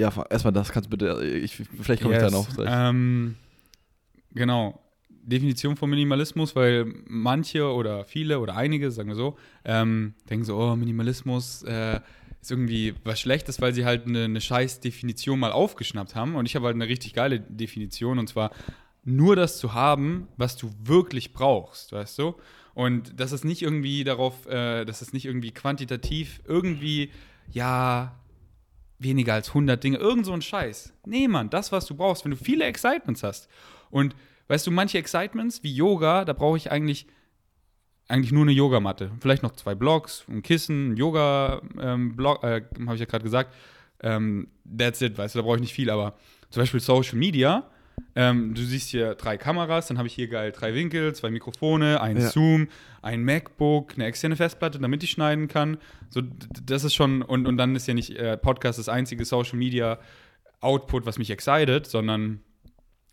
Ja, erstmal das kannst du bitte, ich, vielleicht komme ich Yes. da noch. Ähm, Genau. Definition von Minimalismus, weil manche oder viele oder einige, sagen wir so, ähm, denken so, oh, Minimalismus äh, ist irgendwie was Schlechtes, weil sie halt eine, eine scheiß Definition mal aufgeschnappt haben. Und ich habe halt eine richtig geile Definition und zwar nur das zu haben, was du wirklich brauchst, weißt du? Und das ist nicht irgendwie darauf, äh, das ist nicht irgendwie quantitativ irgendwie, ja, weniger als 100 Dinge, irgend so ein Scheiß. Nee, Mann, das, was du brauchst, wenn du viele Excitements hast. Und weißt du, manche Excitements wie Yoga, da brauche ich eigentlich eigentlich nur eine Yogamatte. Vielleicht noch zwei Blocks, ein Kissen, ein Yoga-Block, ähm, äh, habe ich ja gerade gesagt. Ähm, that's it, weißt du, da brauche ich nicht viel, aber zum Beispiel Social Media. Ähm, du siehst hier drei Kameras, dann habe ich hier geil drei Winkel, zwei Mikrofone, ein ja. Zoom, ein MacBook, eine externe Festplatte, damit ich schneiden kann. So, das ist schon, und, und dann ist ja nicht äh, Podcast das einzige Social Media Output, was mich excited, sondern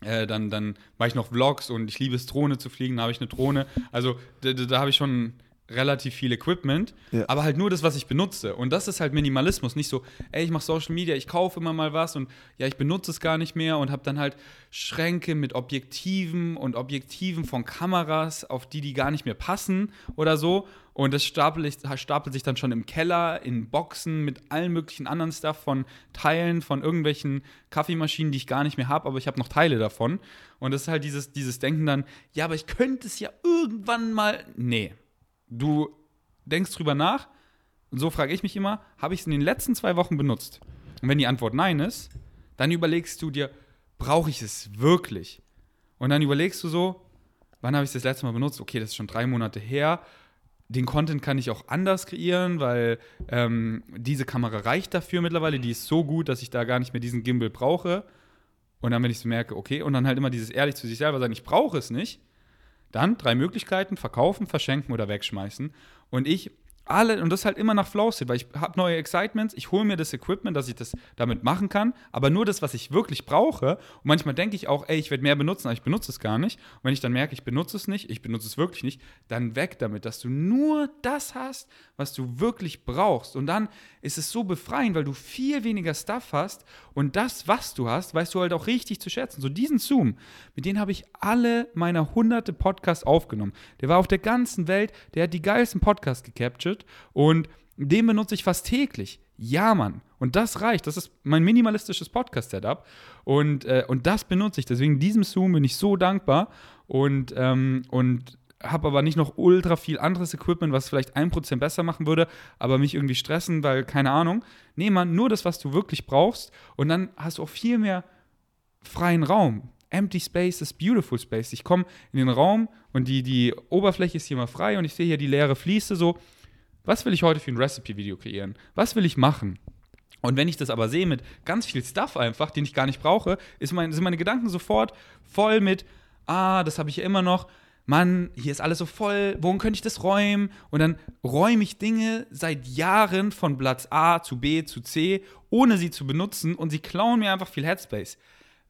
äh, dann, dann mache ich noch Vlogs und ich liebe es, Drohne zu fliegen, da habe ich eine Drohne. Also da, da, da habe ich schon relativ viel Equipment, ja. aber halt nur das, was ich benutze. Und das ist halt Minimalismus. Nicht so, ey, ich mache Social Media, ich kaufe immer mal was und ja, ich benutze es gar nicht mehr und habe dann halt Schränke mit Objektiven und Objektiven von Kameras, auf die die gar nicht mehr passen oder so. Und das stapelt, stapelt sich dann schon im Keller, in Boxen mit allen möglichen anderen Stuff von Teilen von irgendwelchen Kaffeemaschinen, die ich gar nicht mehr habe, aber ich habe noch Teile davon. Und das ist halt dieses, dieses Denken dann, ja, aber ich könnte es ja irgendwann mal. Nee. Du denkst drüber nach, und so frage ich mich immer, habe ich es in den letzten zwei Wochen benutzt? Und wenn die Antwort nein ist, dann überlegst du dir, brauche ich es wirklich? Und dann überlegst du so, wann habe ich es das letzte Mal benutzt? Okay, das ist schon drei Monate her den Content kann ich auch anders kreieren, weil ähm, diese Kamera reicht dafür mittlerweile. Die ist so gut, dass ich da gar nicht mehr diesen Gimbal brauche. Und dann, wenn ich so merke, okay, und dann halt immer dieses ehrlich zu sich selber sein, ich brauche es nicht, dann drei Möglichkeiten: verkaufen, verschenken oder wegschmeißen. Und ich alle, und das halt immer nach Flow State, weil ich habe neue Excitements, ich hole mir das Equipment, dass ich das damit machen kann, aber nur das, was ich wirklich brauche. Und manchmal denke ich auch, ey, ich werde mehr benutzen, aber ich benutze es gar nicht. Und wenn ich dann merke, ich benutze es nicht, ich benutze es wirklich nicht, dann weg damit, dass du nur das hast, was du wirklich brauchst. Und dann ist es so befreiend, weil du viel weniger Stuff hast und das, was du hast, weißt du halt auch richtig zu schätzen. So diesen Zoom, mit dem habe ich alle meine hunderte Podcasts aufgenommen. Der war auf der ganzen Welt, der hat die geilsten Podcasts gecaptured und den benutze ich fast täglich. Ja, Mann. Und das reicht. Das ist mein minimalistisches Podcast-Setup. Und, äh, und das benutze ich. Deswegen diesem Zoom bin ich so dankbar. Und, ähm, und habe aber nicht noch ultra viel anderes Equipment, was vielleicht ein Prozent besser machen würde, aber mich irgendwie stressen, weil keine Ahnung. Nee, man, nur das, was du wirklich brauchst und dann hast du auch viel mehr freien Raum. Empty Space ist Beautiful Space. Ich komme in den Raum und die, die Oberfläche ist hier mal frei und ich sehe hier die leere Fliese so. Was will ich heute für ein Recipe-Video kreieren? Was will ich machen? Und wenn ich das aber sehe mit ganz viel Stuff einfach, den ich gar nicht brauche, mein, sind meine Gedanken sofort voll mit, ah, das habe ich ja immer noch Mann, hier ist alles so voll, wohin könnte ich das räumen? Und dann räume ich Dinge seit Jahren von Platz A zu B zu C, ohne sie zu benutzen und sie klauen mir einfach viel Headspace.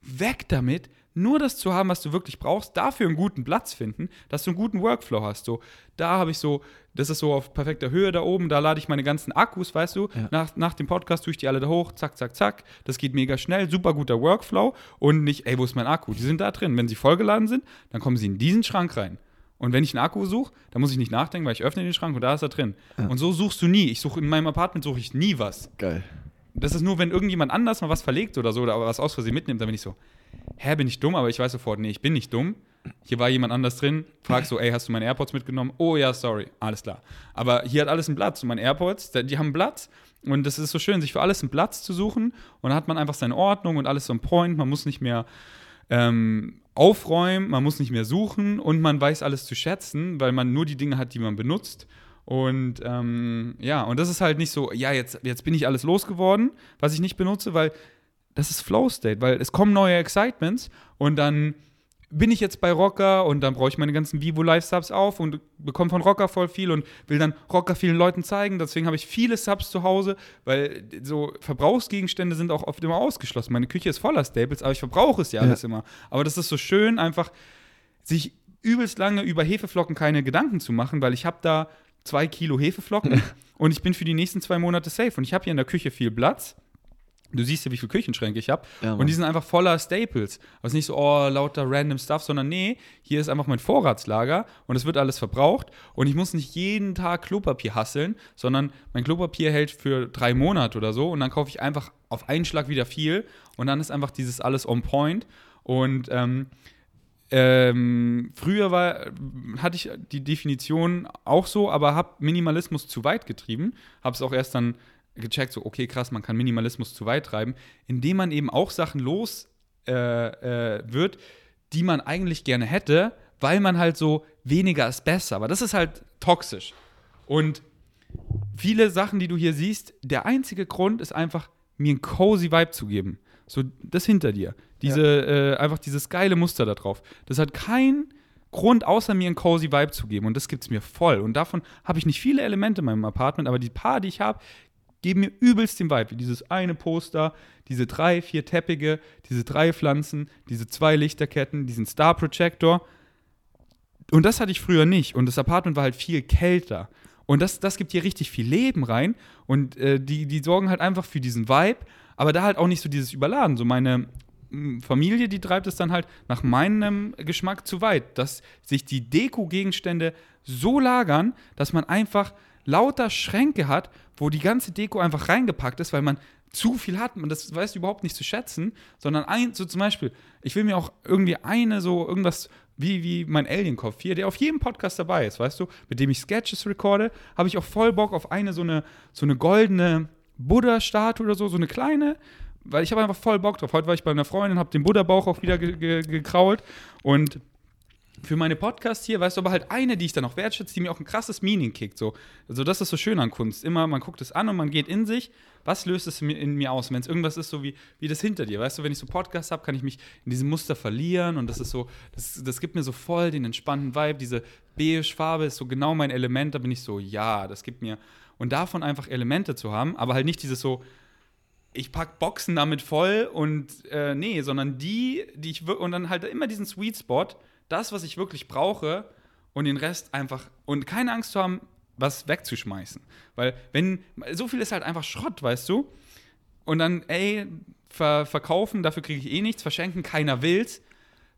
Weg damit, nur das zu haben, was du wirklich brauchst, dafür einen guten Platz finden, dass du einen guten Workflow hast. So, da habe ich so, das ist so auf perfekter Höhe da oben, da lade ich meine ganzen Akkus, weißt du, ja. nach, nach dem Podcast tue ich die alle da hoch, zack, zack, zack. Das geht mega schnell, super guter Workflow und nicht, ey, wo ist mein Akku? Die sind da drin. Wenn sie vollgeladen sind, dann kommen sie in diesen Schrank rein. Und wenn ich einen Akku suche, dann muss ich nicht nachdenken, weil ich öffne den Schrank und da ist er drin. Ja. Und so suchst du nie. Ich suche in meinem Apartment suche ich nie was. Geil. Das ist nur, wenn irgendjemand anders mal was verlegt oder so oder was aus Versehen mitnimmt, dann bin ich so, hä, bin ich dumm? Aber ich weiß sofort, nee, ich bin nicht dumm. Hier war jemand anders drin, frag so, ey, hast du meine AirPods mitgenommen? Oh ja, sorry, alles klar. Aber hier hat alles einen Platz. Und meine AirPods, die haben einen Platz. Und das ist so schön, sich für alles einen Platz zu suchen. Und dann hat man einfach seine Ordnung und alles so ein Point. Man muss nicht mehr ähm, aufräumen, man muss nicht mehr suchen und man weiß alles zu schätzen, weil man nur die Dinge hat, die man benutzt. Und ähm, ja, und das ist halt nicht so, ja, jetzt, jetzt bin ich alles losgeworden, was ich nicht benutze, weil das ist Flow State, weil es kommen neue Excitements und dann bin ich jetzt bei Rocker und dann brauche ich meine ganzen Vivo Live Subs auf und bekomme von Rocker voll viel und will dann Rocker vielen Leuten zeigen. Deswegen habe ich viele Subs zu Hause, weil so Verbrauchsgegenstände sind auch oft immer ausgeschlossen. Meine Küche ist voller Staples, aber ich verbrauche es ja, ja. alles immer. Aber das ist so schön, einfach sich übelst lange über Hefeflocken keine Gedanken zu machen, weil ich habe da zwei Kilo Hefeflocken und ich bin für die nächsten zwei Monate safe und ich habe hier in der Küche viel Platz Du siehst ja, wie viele Küchenschränke ich habe. Ja, und die sind einfach voller Staples. Also nicht so, oh, lauter random Stuff, sondern nee, hier ist einfach mein Vorratslager und es wird alles verbraucht. Und ich muss nicht jeden Tag Klopapier hasseln, sondern mein Klopapier hält für drei Monate oder so. Und dann kaufe ich einfach auf einen Schlag wieder viel. Und dann ist einfach dieses alles on point. Und ähm, ähm, früher war, hatte ich die Definition auch so, aber habe Minimalismus zu weit getrieben. Habe es auch erst dann gecheckt, so, okay, krass, man kann Minimalismus zu weit treiben, indem man eben auch Sachen los äh, äh, wird, die man eigentlich gerne hätte, weil man halt so weniger ist besser. Aber das ist halt toxisch. Und viele Sachen, die du hier siehst, der einzige Grund ist einfach, mir einen cozy Vibe zu geben. So, das hinter dir. Diese, äh, einfach dieses geile Muster da drauf. Das hat keinen Grund, außer mir einen cozy Vibe zu geben. Und das gibt es mir voll. Und davon habe ich nicht viele Elemente in meinem Apartment, aber die paar, die ich habe, geben mir übelst den Vibe. Wie dieses eine Poster, diese drei, vier Teppiche, diese drei Pflanzen, diese zwei Lichterketten, diesen Star Projector. Und das hatte ich früher nicht. Und das Apartment war halt viel kälter. Und das, das gibt hier richtig viel Leben rein. Und äh, die, die sorgen halt einfach für diesen Vibe, aber da halt auch nicht so dieses Überladen. So meine mm, Familie, die treibt es dann halt nach meinem Geschmack zu weit, dass sich die Deko-Gegenstände so lagern, dass man einfach lauter Schränke hat, wo die ganze Deko einfach reingepackt ist, weil man zu viel hat und das weiß überhaupt nicht zu schätzen, sondern ein, so zum Beispiel, ich will mir auch irgendwie eine so irgendwas wie, wie mein Alienkopf hier, der auf jedem Podcast dabei ist, weißt du, mit dem ich Sketches recorde, habe ich auch voll Bock auf eine so eine, so eine goldene Buddha-Statue oder so, so eine kleine, weil ich habe einfach voll Bock drauf. Heute war ich bei einer Freundin, habe den Buddha-Bauch auch wieder ge ge gekrault und für meine Podcasts hier, weißt du, aber halt eine, die ich dann auch wertschätze, die mir auch ein krasses Meaning kickt. So. Also das ist so schön an Kunst. Immer, man guckt es an und man geht in sich, was löst es in mir aus? Wenn es irgendwas ist, so wie, wie das hinter dir, weißt du, wenn ich so Podcasts habe, kann ich mich in diesem Muster verlieren und das ist so, das, das gibt mir so voll den entspannten Vibe. Diese beige Farbe ist so genau mein Element, da bin ich so, ja, das gibt mir. Und davon einfach Elemente zu haben, aber halt nicht dieses so, ich pack Boxen damit voll und äh, nee, sondern die, die ich und dann halt immer diesen Sweet Spot, das, was ich wirklich brauche und den Rest einfach und keine Angst zu haben, was wegzuschmeißen. Weil wenn, so viel ist halt einfach Schrott, weißt du? Und dann, ey, ver verkaufen, dafür kriege ich eh nichts, verschenken, keiner will's.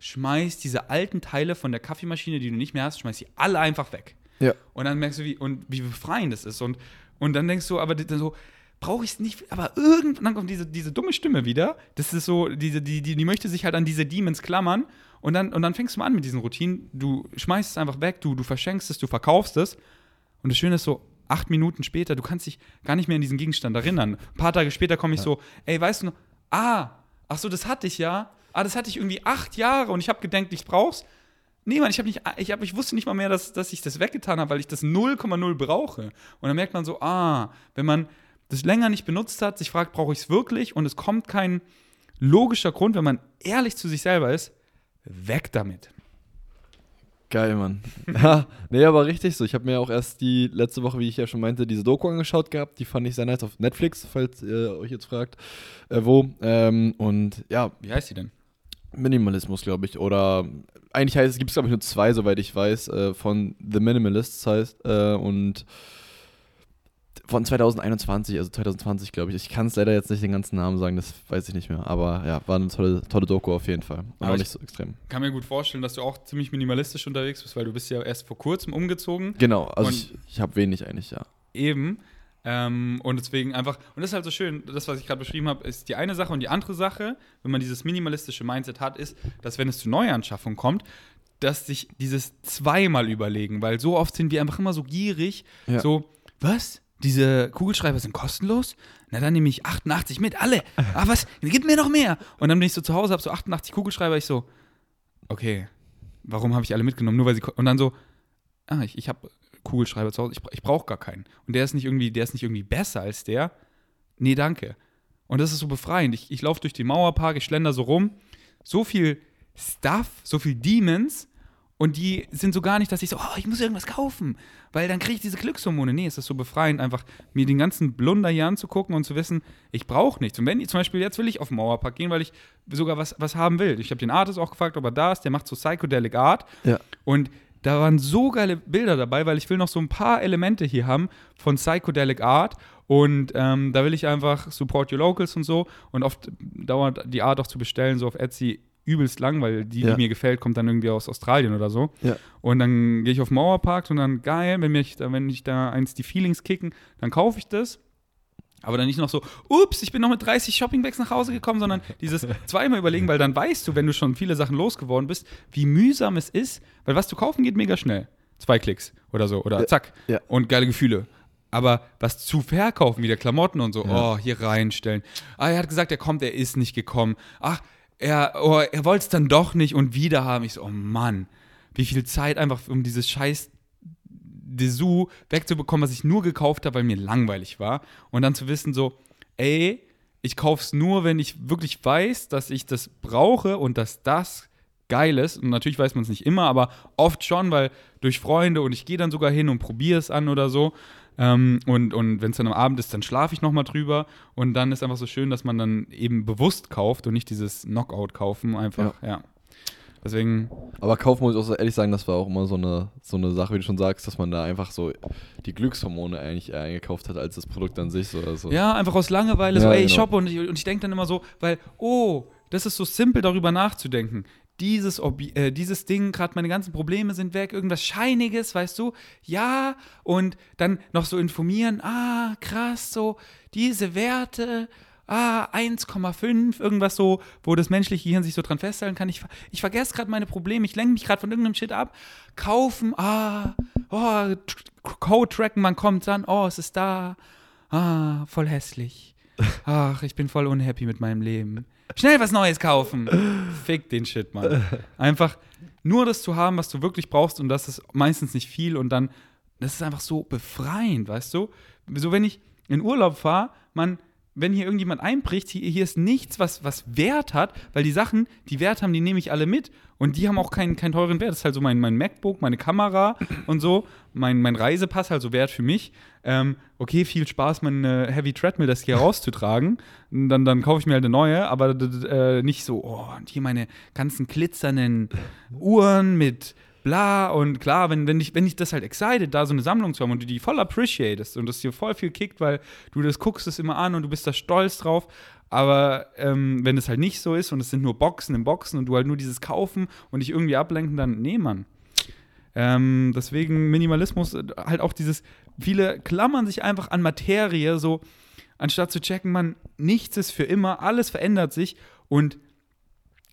Schmeiß diese alten Teile von der Kaffeemaschine, die du nicht mehr hast, schmeiß sie alle einfach weg. Ja. Und dann merkst du, wie, und wie befreiend das ist. Und, und dann denkst du, aber so, brauche ich es nicht, aber irgendwann kommt diese, diese dumme Stimme wieder. Das ist so, diese, die, die, die möchte sich halt an diese Demons klammern. Und dann, und dann fängst du mal an mit diesen Routinen. Du schmeißt es einfach weg, du, du verschenkst es, du verkaufst es. Und das Schöne ist so, acht Minuten später, du kannst dich gar nicht mehr an diesen Gegenstand erinnern. Ein paar Tage später komme ich ja. so, ey, weißt du noch, ah, ach so, das hatte ich ja. Ah, das hatte ich irgendwie acht Jahre und ich habe gedacht, ich brauch's. Nee, Mann, ich, hab nicht, ich, hab, ich wusste nicht mal mehr, dass, dass ich das weggetan habe, weil ich das 0,0 brauche. Und dann merkt man so, ah, wenn man das länger nicht benutzt hat, sich fragt, brauche ich es wirklich? Und es kommt kein logischer Grund, wenn man ehrlich zu sich selber ist, weg damit. Geil, Mann. ja, nee, aber richtig so. Ich habe mir auch erst die letzte Woche, wie ich ja schon meinte, diese Doku angeschaut gehabt. Die fand ich sehr nice auf Netflix, falls ihr euch jetzt fragt, äh, wo. Ähm, und ja. Wie heißt die denn? Minimalismus, glaube ich. Oder eigentlich heißt es, gibt es, glaube ich, nur zwei, soweit ich weiß, äh, von The Minimalists heißt. Äh, und von 2021, also 2020, glaube ich. Ich kann es leider jetzt nicht den ganzen Namen sagen, das weiß ich nicht mehr. Aber ja, war eine tolle, tolle Doku auf jeden Fall. Aber nicht so extrem. kann mir gut vorstellen, dass du auch ziemlich minimalistisch unterwegs bist, weil du bist ja erst vor kurzem umgezogen. Genau, also ich, ich habe wenig eigentlich, ja. Eben. Ähm, und deswegen einfach, und das ist halt so schön, das, was ich gerade beschrieben habe, ist die eine Sache und die andere Sache, wenn man dieses minimalistische Mindset hat, ist, dass wenn es zu Neuanschaffung kommt, dass sich dieses zweimal überlegen, weil so oft sind wir einfach immer so gierig, ja. so, was? Diese Kugelschreiber sind kostenlos. Na, dann nehme ich 88 mit, alle. Ah, was? Gib mir noch mehr. Und dann bin ich so zu Hause, habe so 88 Kugelschreiber. Ich so, okay, warum habe ich alle mitgenommen? Nur weil sie. Und dann so, ah, ich, ich habe Kugelschreiber zu Hause. Ich, ich brauche gar keinen. Und der ist nicht irgendwie, der ist nicht irgendwie besser als der. Nee, danke. Und das ist so befreiend. Ich, ich laufe durch den Mauerpark, ich schlender so rum. So viel Stuff, so viel Demons und die sind so gar nicht, dass ich so, oh, ich muss irgendwas kaufen, weil dann kriege ich diese Glückshormone. Nee, es ist so befreiend, einfach mir den ganzen Blunder hier anzugucken und zu wissen, ich brauche nichts. Und wenn, zum Beispiel jetzt will ich auf den Mauerpark gehen, weil ich sogar was, was haben will. Ich habe den Artist auch gefragt, ob er da ist, der macht so Psychedelic Art. Ja. Und da waren so geile Bilder dabei, weil ich will noch so ein paar Elemente hier haben von Psychedelic Art Und ähm, da will ich einfach support your locals und so. Und oft dauert die Art auch zu bestellen, so auf Etsy übelst lang, weil die, Ja. die mir gefällt, kommt dann irgendwie aus Australien oder so. Ja. Und dann gehe ich auf Mauerpark und dann geil, wenn mich wenn ich da eins die Feelings kicken, dann kaufe ich das. Aber dann nicht noch so, ups, ich bin noch mit 30 Shoppingbags nach Hause gekommen, sondern dieses zweimal überlegen, weil dann weißt du, wenn du schon viele Sachen losgeworden bist, wie mühsam es ist, weil was du kaufen geht mega schnell. Zwei Klicks oder so oder zack. ja. Und geile Gefühle. Aber was zu verkaufen, wie der Klamotten und so, Ja. oh, hier reinstellen. Ah, er hat gesagt, er kommt, er ist nicht gekommen. Ach, er, oh, er wollte es dann doch nicht und wieder haben. Ich so, oh Mann, wie viel Zeit einfach, um dieses scheiß Dessous wegzubekommen, was ich nur gekauft habe, weil mir langweilig war. Und dann zu wissen so, ey, ich kaufe es nur, wenn ich wirklich weiß, dass ich das brauche und dass das geil ist. Und natürlich weiß man es nicht immer, aber oft schon, weil durch Freunde und ich gehe dann sogar hin und probiere es an oder so. Ähm, und und wenn es dann am Abend ist, dann schlafe ich nochmal drüber. Und dann ist einfach so schön, dass man dann eben bewusst kauft und nicht dieses Knockout kaufen. Einfach, ja. Deswegen, Aber kaufen muss ich auch so ehrlich sagen, das war auch immer so eine, so eine Sache, wie du schon sagst, dass man da einfach so die Glückshormone eigentlich eher eingekauft hat, als das Produkt an sich. So, also. Ja, einfach aus Langeweile, Ja, so, ey, ich genau. shoppe und ich, und ich denke dann immer so, weil, oh, das ist so simpel, darüber nachzudenken. Dieses, Obje äh, dieses Ding, gerade meine ganzen Probleme sind weg, irgendwas Scheiniges, weißt du? Ja, und dann noch so informieren, ah, krass, so, diese Werte, ah, 1,5, irgendwas so, wo das menschliche Gehirn sich so dran festhalten kann. Ich, ich vergesse gerade meine Probleme, ich lenke mich gerade von irgendeinem Shit ab. Kaufen, ah, oh, Code tracken, man kommt dann, oh, es ist da. Ah, voll hässlich. Ach, ich bin voll unhappy mit meinem Leben. Schnell was Neues kaufen. Fick den Shit, Mann. Einfach nur das zu haben, was du wirklich brauchst und das ist meistens nicht viel und dann, das ist einfach so befreiend, weißt du? So, wenn ich in Urlaub fahre, man, wenn hier irgendjemand einbricht, hier, hier ist nichts, was, was Wert hat, weil die Sachen, die Wert haben, die nehme ich alle mit und die haben auch keinen, keinen teuren Wert. Das ist halt so mein, mein MacBook, meine Kamera und so, mein, mein Reisepass, halt so Wert für mich. Ähm, okay, viel Spaß, meine Heavy Treadmill, das hier rauszutragen. Dann, dann kaufe ich mir halt eine neue, aber äh, nicht so, oh, und hier meine ganzen glitzernden Uhren mit bla und klar, wenn, wenn, ich, wenn ich das halt excited, da so eine Sammlung zu haben und du die voll appreciatest und das dir voll viel kickt, weil du das guckst es immer an und du bist da stolz drauf, aber ähm, wenn es halt nicht so ist und es sind nur Boxen in Boxen und du halt nur dieses kaufen und dich irgendwie ablenken, dann nee, Mann. Ähm, deswegen Minimalismus, äh, halt auch dieses, viele klammern sich einfach an Materie, so anstatt zu checken, man, nichts ist für immer, alles verändert sich und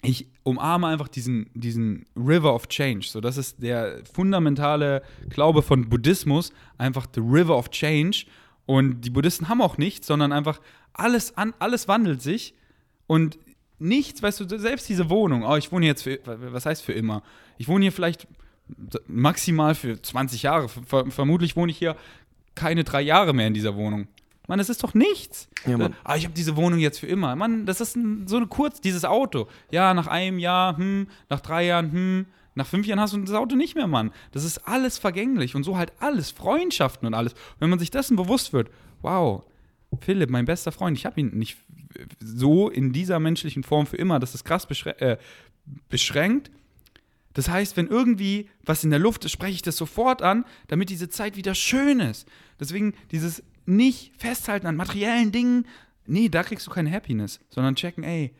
ich umarme einfach diesen, diesen River of Change. So, das ist der fundamentale Glaube von Buddhismus, einfach the River of Change. Und die Buddhisten haben auch nichts, sondern einfach alles, an, alles wandelt sich und nichts, weißt du, selbst diese Wohnung, oh, ich wohne jetzt für, was heißt für immer? Ich wohne hier vielleicht maximal für 20 Jahre. Ver vermutlich wohne ich hier keine drei Jahre mehr in dieser Wohnung. Mann, das ist doch nichts. Ja, Mann. Ah, ich habe diese Wohnung jetzt für immer. Mann, das ist ein, so eine kurz, dieses Auto. Ja, nach einem Jahr, hm, nach drei Jahren, hm, nach fünf Jahren hast du das Auto nicht mehr, Mann. Das ist alles vergänglich und so halt alles, Freundschaften und alles. Wenn man sich dessen bewusst wird, wow, Philipp, mein bester Freund, ich habe ihn nicht so in dieser menschlichen Form für immer, das ist krass beschrä äh, beschränkt. Das heißt, wenn irgendwie was in der Luft ist, spreche ich das sofort an, damit diese Zeit wieder schön ist. Deswegen dieses nicht festhalten an materiellen Dingen, nee, da kriegst du keine Happiness, sondern checken, ey,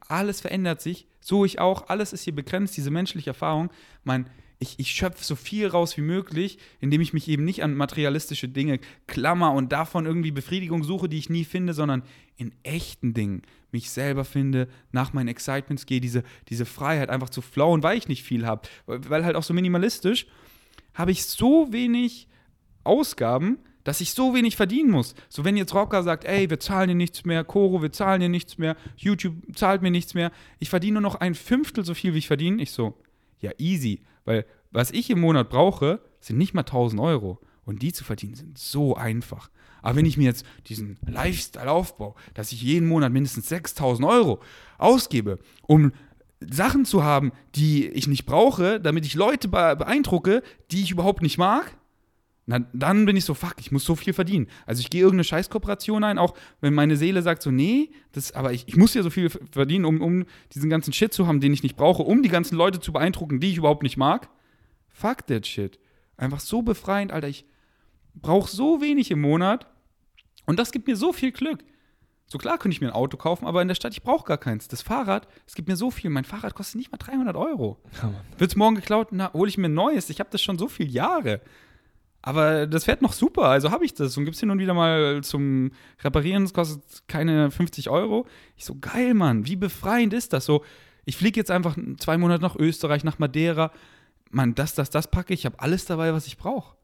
alles verändert sich, so ich auch, alles ist hier begrenzt, diese menschliche Erfahrung. Man, ich, ich schöpfe so viel raus wie möglich, indem ich mich eben nicht an materialistische Dinge klammer und davon irgendwie Befriedigung suche, die ich nie finde, sondern in echten Dingen mich selber finde, nach meinen Excitements gehe, diese, diese Freiheit einfach zu flowen, weil ich nicht viel habe. Weil, halt auch so minimalistisch habe ich so wenig Ausgaben, dass ich so wenig verdienen muss. So, wenn jetzt Rocker sagt, ey, wir zahlen dir nichts mehr, Koro, wir zahlen dir nichts mehr, YouTube zahlt mir nichts mehr, ich verdiene nur noch ein Fünftel so viel, wie ich verdiene. Ich so, ja, easy. Weil was ich im Monat brauche, sind nicht mal 1000 Euro. Und die zu verdienen sind so einfach. Aber wenn ich mir jetzt diesen Lifestyle aufbaue, dass ich jeden Monat mindestens 6000 Euro ausgebe, um Sachen zu haben, die ich nicht brauche, damit ich Leute be beeindrucke, die ich überhaupt nicht mag, na, dann bin ich so, fuck, ich muss so viel verdienen. Also ich gehe irgendeine Scheißkooperation ein, auch wenn meine Seele sagt so, nee, das, aber ich, ich muss ja so viel verdienen, um, um diesen ganzen Shit zu haben, den ich nicht brauche, um die ganzen Leute zu beeindrucken, die ich überhaupt nicht mag. Fuck that shit. Einfach so befreiend, Alter. Ich brauche so wenig im Monat Und das gibt mir so viel Glück. So klar könnte ich mir ein Auto kaufen, aber in der Stadt, ich brauche gar keins. Das Fahrrad, es gibt mir so viel. Mein Fahrrad kostet nicht mal 300 Euro. Ja. Wird es morgen geklaut, na, hole ich mir ein neues. Ich habe das schon so viele Jahre. Aber das fährt noch super, also habe ich das. Und gibt es hin und wieder mal zum Reparieren, es kostet keine 50 Euro. Ich so, geil, Mann, wie befreiend ist das? So, ich fliege jetzt einfach zwei Monate nach Österreich, nach Madeira. Mann, das, das, das packe ich. Ich habe alles dabei, was ich brauche.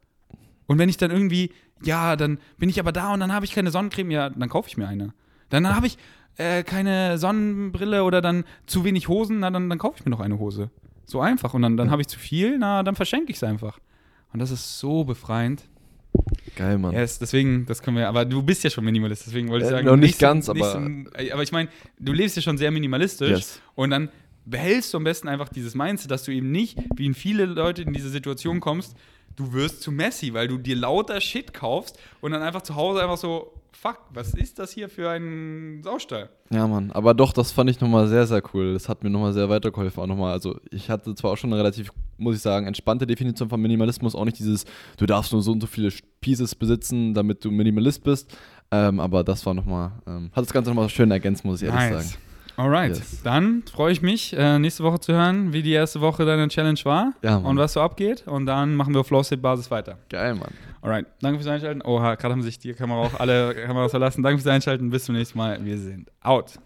Und wenn ich dann irgendwie, ja, dann bin ich aber da und dann habe ich keine Sonnencreme, ja, dann kaufe ich mir eine. Dann habe ich äh, keine Sonnenbrille oder dann zu wenig Hosen, na, dann, dann kaufe ich mir noch eine Hose. So einfach. Und dann, dann habe ich zu viel, na, dann verschenke ich es einfach. Und das ist so befreiend. Geil, Mann. Yes, deswegen, das können wir, aber du bist ja schon Minimalist, deswegen wollte ich Äh, sagen. noch nicht so- ganz, so- aber- äh, aber ich meine, du lebst ja schon sehr minimalistisch Yes. und dann behältst du am besten einfach dieses Mindset, dass du eben nicht, wie in viele Leute in diese Situation kommst, du wirst zu Messi, weil du dir lauter Shit kaufst und dann einfach zu Hause einfach so, fuck, was ist das hier für ein Saustall? Ja, Mann. Aber doch, das fand ich nochmal sehr, sehr cool. Das hat mir nochmal sehr weitergeholfen. Auch nochmal, also ich hatte zwar auch schon eine relativ, muss ich sagen, entspannte Definition von Minimalismus. Auch nicht dieses, du darfst nur so und so viele Pieces besitzen, damit du Minimalist bist. Ähm, aber das war nochmal, ähm, hat das Ganze nochmal schön ergänzt, muss ich ehrlich sagen. Alright, Yes. dann freue ich mich, äh, nächste Woche zu hören, wie die erste Woche deiner Challenge war Ja, und was so abgeht. Und dann machen wir auf Flow-State-Basis weiter. Geil, Mann. Alright, danke fürs Einschalten. Oha, gerade haben sich die Kamera auch alle Kameras verlassen. Danke fürs Einschalten. Bis zum nächsten Mal. Wir sind out.